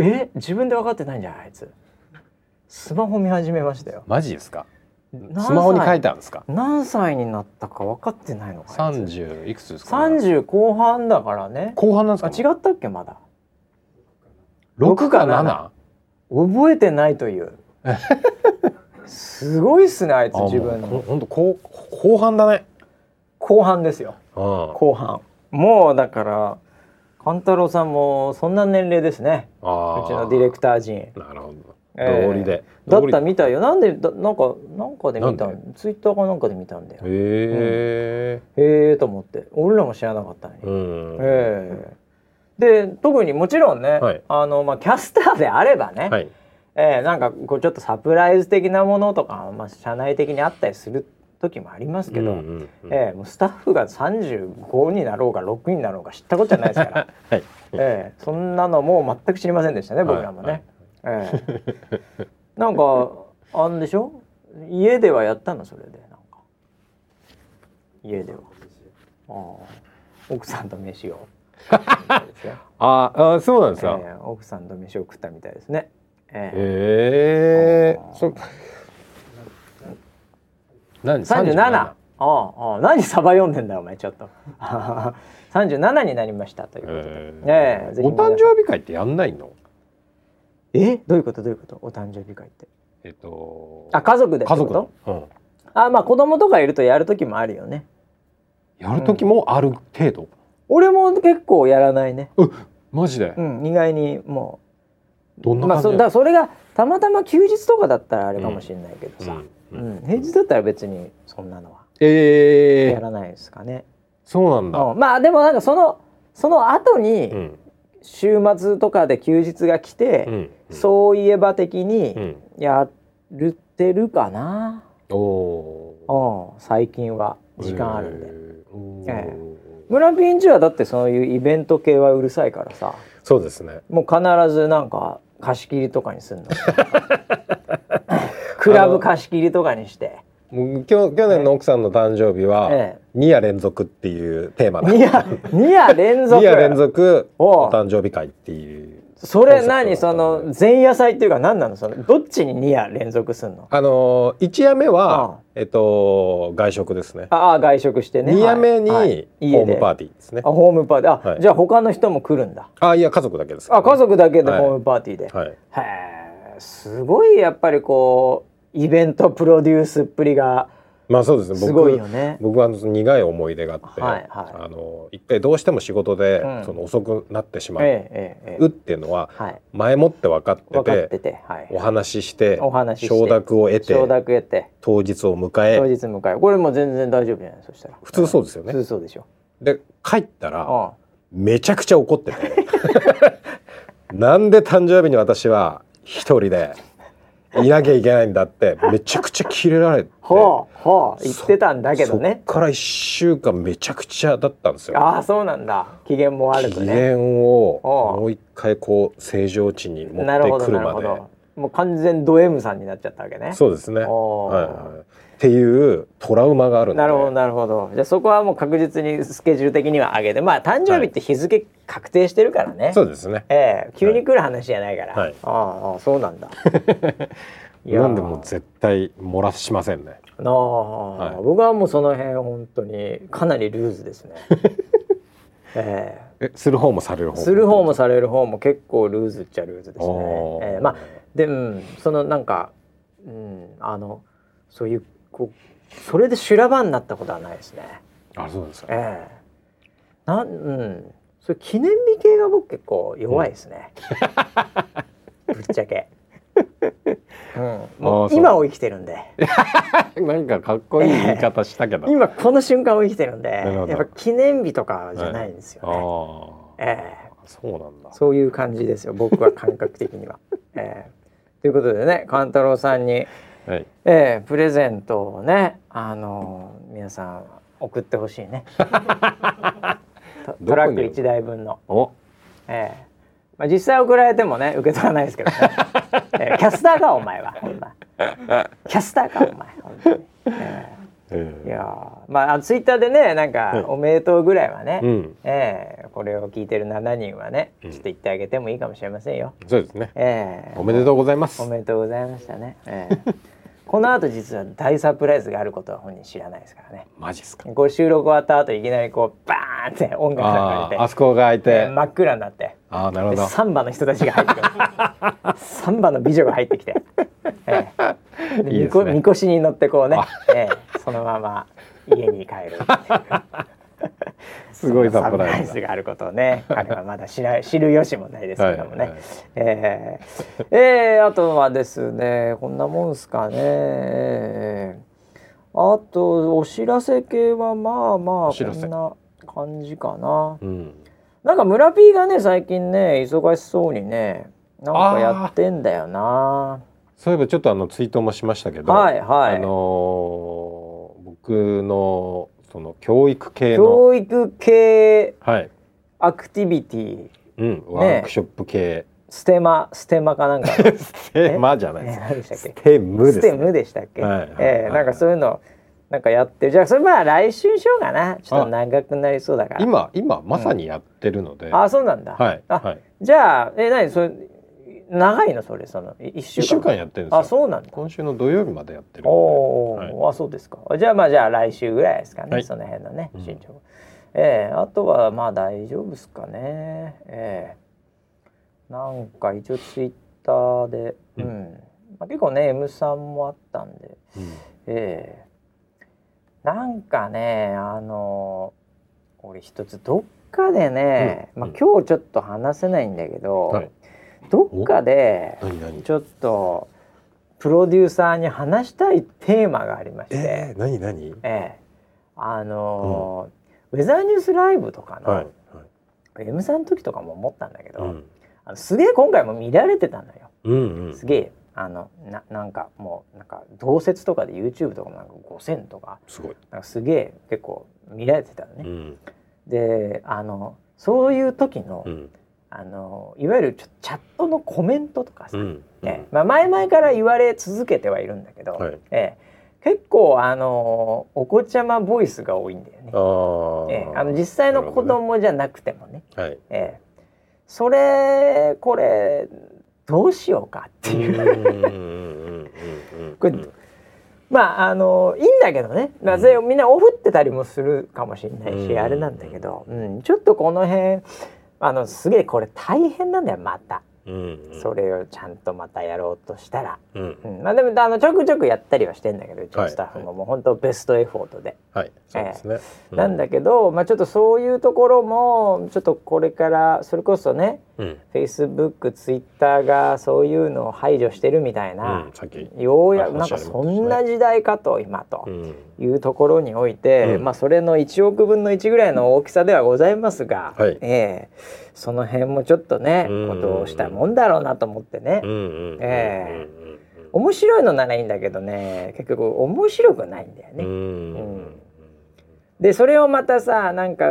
え？自分で分かってないんじゃない？あいつ。スマホ見始めましたよ。マジですか？スマホに書いてあるんですか？何歳になったか分かってないのか三十いくつですか？三十後半だからね。後半なんですか？違ったっけまだ？六か七？覚えてないという。すごいっすねあいつ自分。の本当後後半だね。後半ですよ。後半。もうだから勘太郎さんもそんな年齢ですね。うちのディレクター陣。なるほど道理で、だったみたいよ。なんでだなんかなんかで見たツイッターかなんかで見たんだよ。へえ、うん、へえと思って。俺らも知らなかったのに、うん、えで特にもちろんね、はい、あのまあキャスターであればね、はい。えー、なんかこうちょっとサプライズ的なものとか、まあ、社内的にあったりする時もありますけど、うんうんうん、えー、もうスタッフが35になろうが6になろうが知ったことじゃないですから、(laughs) はい。えー、そんなのも全く知りませんでしたね僕らもね。はいはい、え。ー、(laughs) なんかあんでしょ？家ではやったの？それで。なんか。家では。あ奥さんと飯を。(laughs) ああそうなんですか、えー、奥さんと飯を食ったみたいですね。ええ。ー、そ何？三十七。ああ何サバ読んでんだよお前ちょっと。(laughs) 三十七になりましたということで、え。ー、お誕生日会ってやんないの？えどういうこと？どういうこと？お誕生日会って。えっとあ家族で家族うん、あまあ子供とかいるとやる時もあるよね。やる時もある程度、うん、俺も結構やらないね。うマジで、うん、意外にもどんなまあ、そだそれがたまたま休日とかだったらあれかもしれないけどさ、うん、うん、平日だったら別にそんなのはやらないですかね。そうなんだ、まあでもなんかそのその後に、週末とかで休日が来て、うんうん、そういえば的にやるってるかな、うん、お最近は。時間あるんで。ええ。村ピンチはだってそういうイベント系はうるさいからさ。そうですね。もう必ずなんか貸し切りとかにすんの。(laughs) クラブ貸し切りとかにして去去年の奥さんの誕生日は、ええ、2夜連続っていうテーマだ。2夜 ,2 夜連続。2夜連続お誕生日会っていうそれ何？その前夜祭っていうか何なの？そのどっちに2夜連続すんの？あの1夜目はえっと外食ですね。ああ外食してね。2夜目に、はい、ホームパーティーですね。あホームパーティー。あ、はい、じゃあ他の人も来るんだ。あいや家族だけです、ね、あ家族だけでホームパーティーで、はい、へえすごいやっぱりこうイベントプロデュースっぷりがまあそうですね。すごいよね。僕は苦い思い出があって、はいはい、あの一回どうしても仕事で、うん、その遅くなってしまう、ええっていうのは、前もって分かっててはい、お話しして承諾を得て承諾得て当日を迎え当日迎え。これも全然大丈夫じゃないそしたら。普通そうですよね。普通そうでしょ。で帰ったらめちゃくちゃ怒ってて。(laughs) なんで誕生日に私は一人でいなきゃいけないんだってめちゃくちゃキレられてほうほう言ってたんだけどね。そっから1週間めちゃくちゃだったんですよ。ああそうなんだ。機嫌も悪くね。機嫌をもう一回こう正常値に持ってくるまで。もう完全ド M さんになっちゃったわけね。そうですね。はい、はいっていうトラウマがあるなるほどなるほど。じゃあそこはもう確実にスケジュール的には上げて。まあ誕生日って日付確定してるからね、はい、そうですね。ええ。ー、急に来る話じゃないから、はい、ああそうなんだ。(laughs) なんでも絶対漏らしませんね。ああ、はい、僕はもうその辺本当にかなりルーズですね。(laughs) えー、えする方もされる方も？する方もされる方も結構ルーズっちゃルーズですね、えー、まあでうんそのなんかうんあのそういうこうそれで修羅場になったことはないですね。あそうですか。ええ。ー、なんうん。それ記念日系が僕結構弱いですね。うん、ぶっちゃけ。うん、もう今を生きてるんで。(laughs) なんかかっこいい言い方したけど、えー、今この瞬間を生きてるんでやっぱ記念日とかじゃないんですよね、はい、ええ。ー、そうなんだ。そういう感じですよ。僕は感覚的には、(laughs) えー、ということでね勘太郎さんにはい、えー、プレゼントをねあのー、皆さん送ってほしいね。(laughs) トラック1台分の。お、えーまあ、実際送られてもね受け取らないですけどね、(laughs) えー、キャスターかお前は。ほんま。キャスターかお前。本当に、えー、いやまあツイッターでねなんか「おめでとう」ぐらいはね、うん、えー、これを聞いてる7人はねちょっと言ってあげてもいいかもしれませんよ。そうですね、えー、おめでとうございます。おめでとうございましたね、えーこの後実は大サプライズがあることは本人知らないですからね。マジっすか？これ収録終わった後いきなりこうバーンって音楽流れて、あそこが開いて、真っ暗になって、あなるほど。サンバの人たちが入ってくる。(laughs) サンバの美女が入ってきて、ええ、いいね、みこしに乗ってこうね、ええ、そのまま家に帰る。(laughs) すごいサプライズがあることをね (laughs) 彼はまだ知ら知る由もないですけどもね、はいはい、えー、えー、あとはですねこんなもんすかね、えー、あとお知らせ系はまあまあこんな感じかな、うん、なんか村 P がね最近ね忙しそうにねなんかやってんだよな。そういえばちょっとあのツイートもしましたけど、はいはい、あのー、僕のその教育系の。教育系アクティビティ、うん、ワークショップ系、ステマステマかなんか (laughs) ステマじゃないです、えー、でステムステムでしたっけ、はいはい、えー、なんかそういうのなんかやってる。じゃあそれまあ来週しようかな。ちょっと長くなりそうだから。今今まさにやってるので、うん、あそうなんだ、はい、あ、はい、じゃあえ何？それ長いのそれその一週間。週間やってるんですあそうなんだ。今週の土曜日までやってる。おお、はい、あそうですか。じゃあまあじゃあ来週ぐらいですかね、はい、その辺のね進捗、うん、えー、あとはまあ大丈夫ですかね。えー、なんか一応ツイッターで、うん、うん、まあ、結構ね M さんもあったんで、うん、えー、なんかねあの俺一つどっかでね、うん、まあ、今日ちょっと話せないんだけど、はいどっかでちょっとプロデューサーに話したいテーマがありまして、えー、何何？ええ。あのーうん、ウェザーニュースライブとかの、はいはい、M3 の時とかも思ったんだけど、うん、あのすげえ今回も見られてたのよ、うんうん、すげえ。あのななんかもうなんか同説とかで YouTube とかもなんか5,000とか。すごい。なんかすげえ結構見られてたのね。うん、であのそういう時の、うん、あのいわゆるチャットのコメントとかさ、うんえまあ、前々から言われ続けてはいるんだけど、はい、え結構あのお子ちゃまボイスが多いんだよね。あえあの実際の子供じゃなくてもね。ねはい、えそれこれどうしようかっていう。これまああのいいんだけどね、まあ、みんなオフってたりもするかもしれないし、あれなんだけど、うん、ちょっとこの辺あのすげえこれ大変なんだよまた。それをちゃんとまたやろうとしたら、うん。うん、まあでもあのちょくちょくやったりはしてんだけどうちのスタッフも、はい、もう本当ベストエフォートで、はい。そうですね、えー、なんだけど、まあ、ちょっとそういうところもちょっとこれからそれこそね、フェイスブックツイッターがそういうのを排除してるみたいな、うん、ようやくなんかそんな時代かと今というところにおいて、うん、まあそれの1億分の1ぐらいの大きさではございますが、はい、えーその辺もちょっとね、どうしたもんだろうなと思ってね。ええ。面白いのならいいんだけどね結局面白くないんだよね。うんでそれをまたさなんか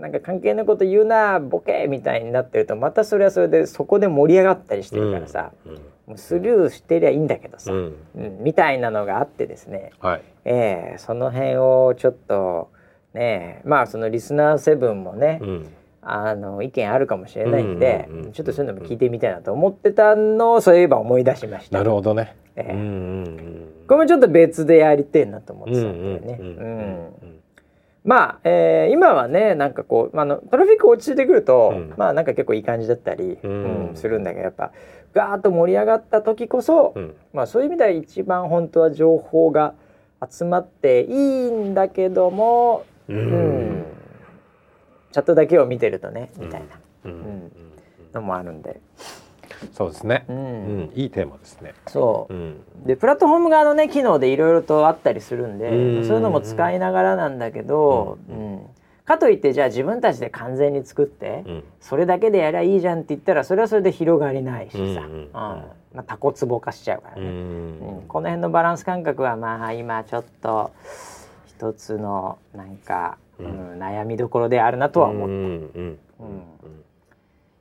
なんか関係ないこと言うなボケみたいになってるとまたそれはそれでそこで盛り上がったりしてるからさ、うんうん、もうスルーしてりゃいいんだけどさ、うん、うん、みたいなのがあってですね、はい、えー、その辺をちょっとねまあそのリスナー7もね、うん。あの意見あるかもしれないんで、うんうんうん、ちょっとそういうのも聞いてみたいなと思ってたのをそういえば思い出しました。なるほどね。えー、うんうんうん、これもちょっと別でやりてえなと思ってたんでね。まあ、えー、今はねなんかこう、まあのトラフィック落ち着いてくると、うん、まあなんか結構いい感じだったり、うん、うん、するんだけどやっぱガーッと盛り上がった時こそ、うん、まあそういう意味では一番本当は情報が集まっていいんだけども、うん。チャットだけを見てるとねみたいな、うん。のもあるんで。そうですね、うん、いいテーマですね。そう、でプラットフォーム側のね機能でいろいろとあったりするんで、そういうのも使いながらなんだけど、うん。かといってじゃあ自分たちで完全に作って、それだけでやりゃいいじゃんって言ったらそれはそれで広がりないしさ、うんまあ、タコツボ化しちゃうからね、うん。この辺のバランス感覚はまあ今ちょっと一つのなんかうん、悩みどころであるなとは思った。うん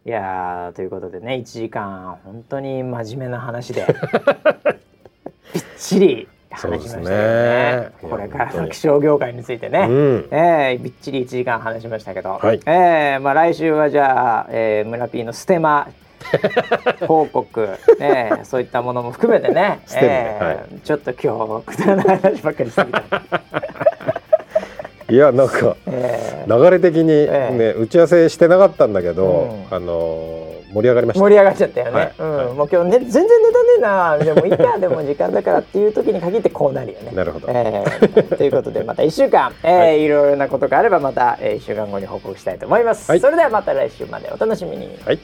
いやということでね1時間本当に真面目な話で (laughs) びっちり話しましたよね、ね、これからの気象業界についてね、うん、えー、びっちり1時間話しましたけど、はい、えー、まあ、来週はじゃあ、えー、村 P のステマ (laughs) 報告、ね、そういったものも含めてね、えーはい、ちょっと今日くだらない話ばっかりしてみた。いやなんか、流れ的にね、打ち合わせしてなかったんだけど、あの盛り上がりました。盛り上がっちゃったよね、うん。もう今日ね全然ネタねえな。でもいいか。でも時間だからっていう時に限ってこうなるよね。なるほど、えー、ということでまた1週間、えーはい、いろいろなことがあればまた、えー、1週間後に報告したいと思います、はい、それではまた来週までお楽しみに。はい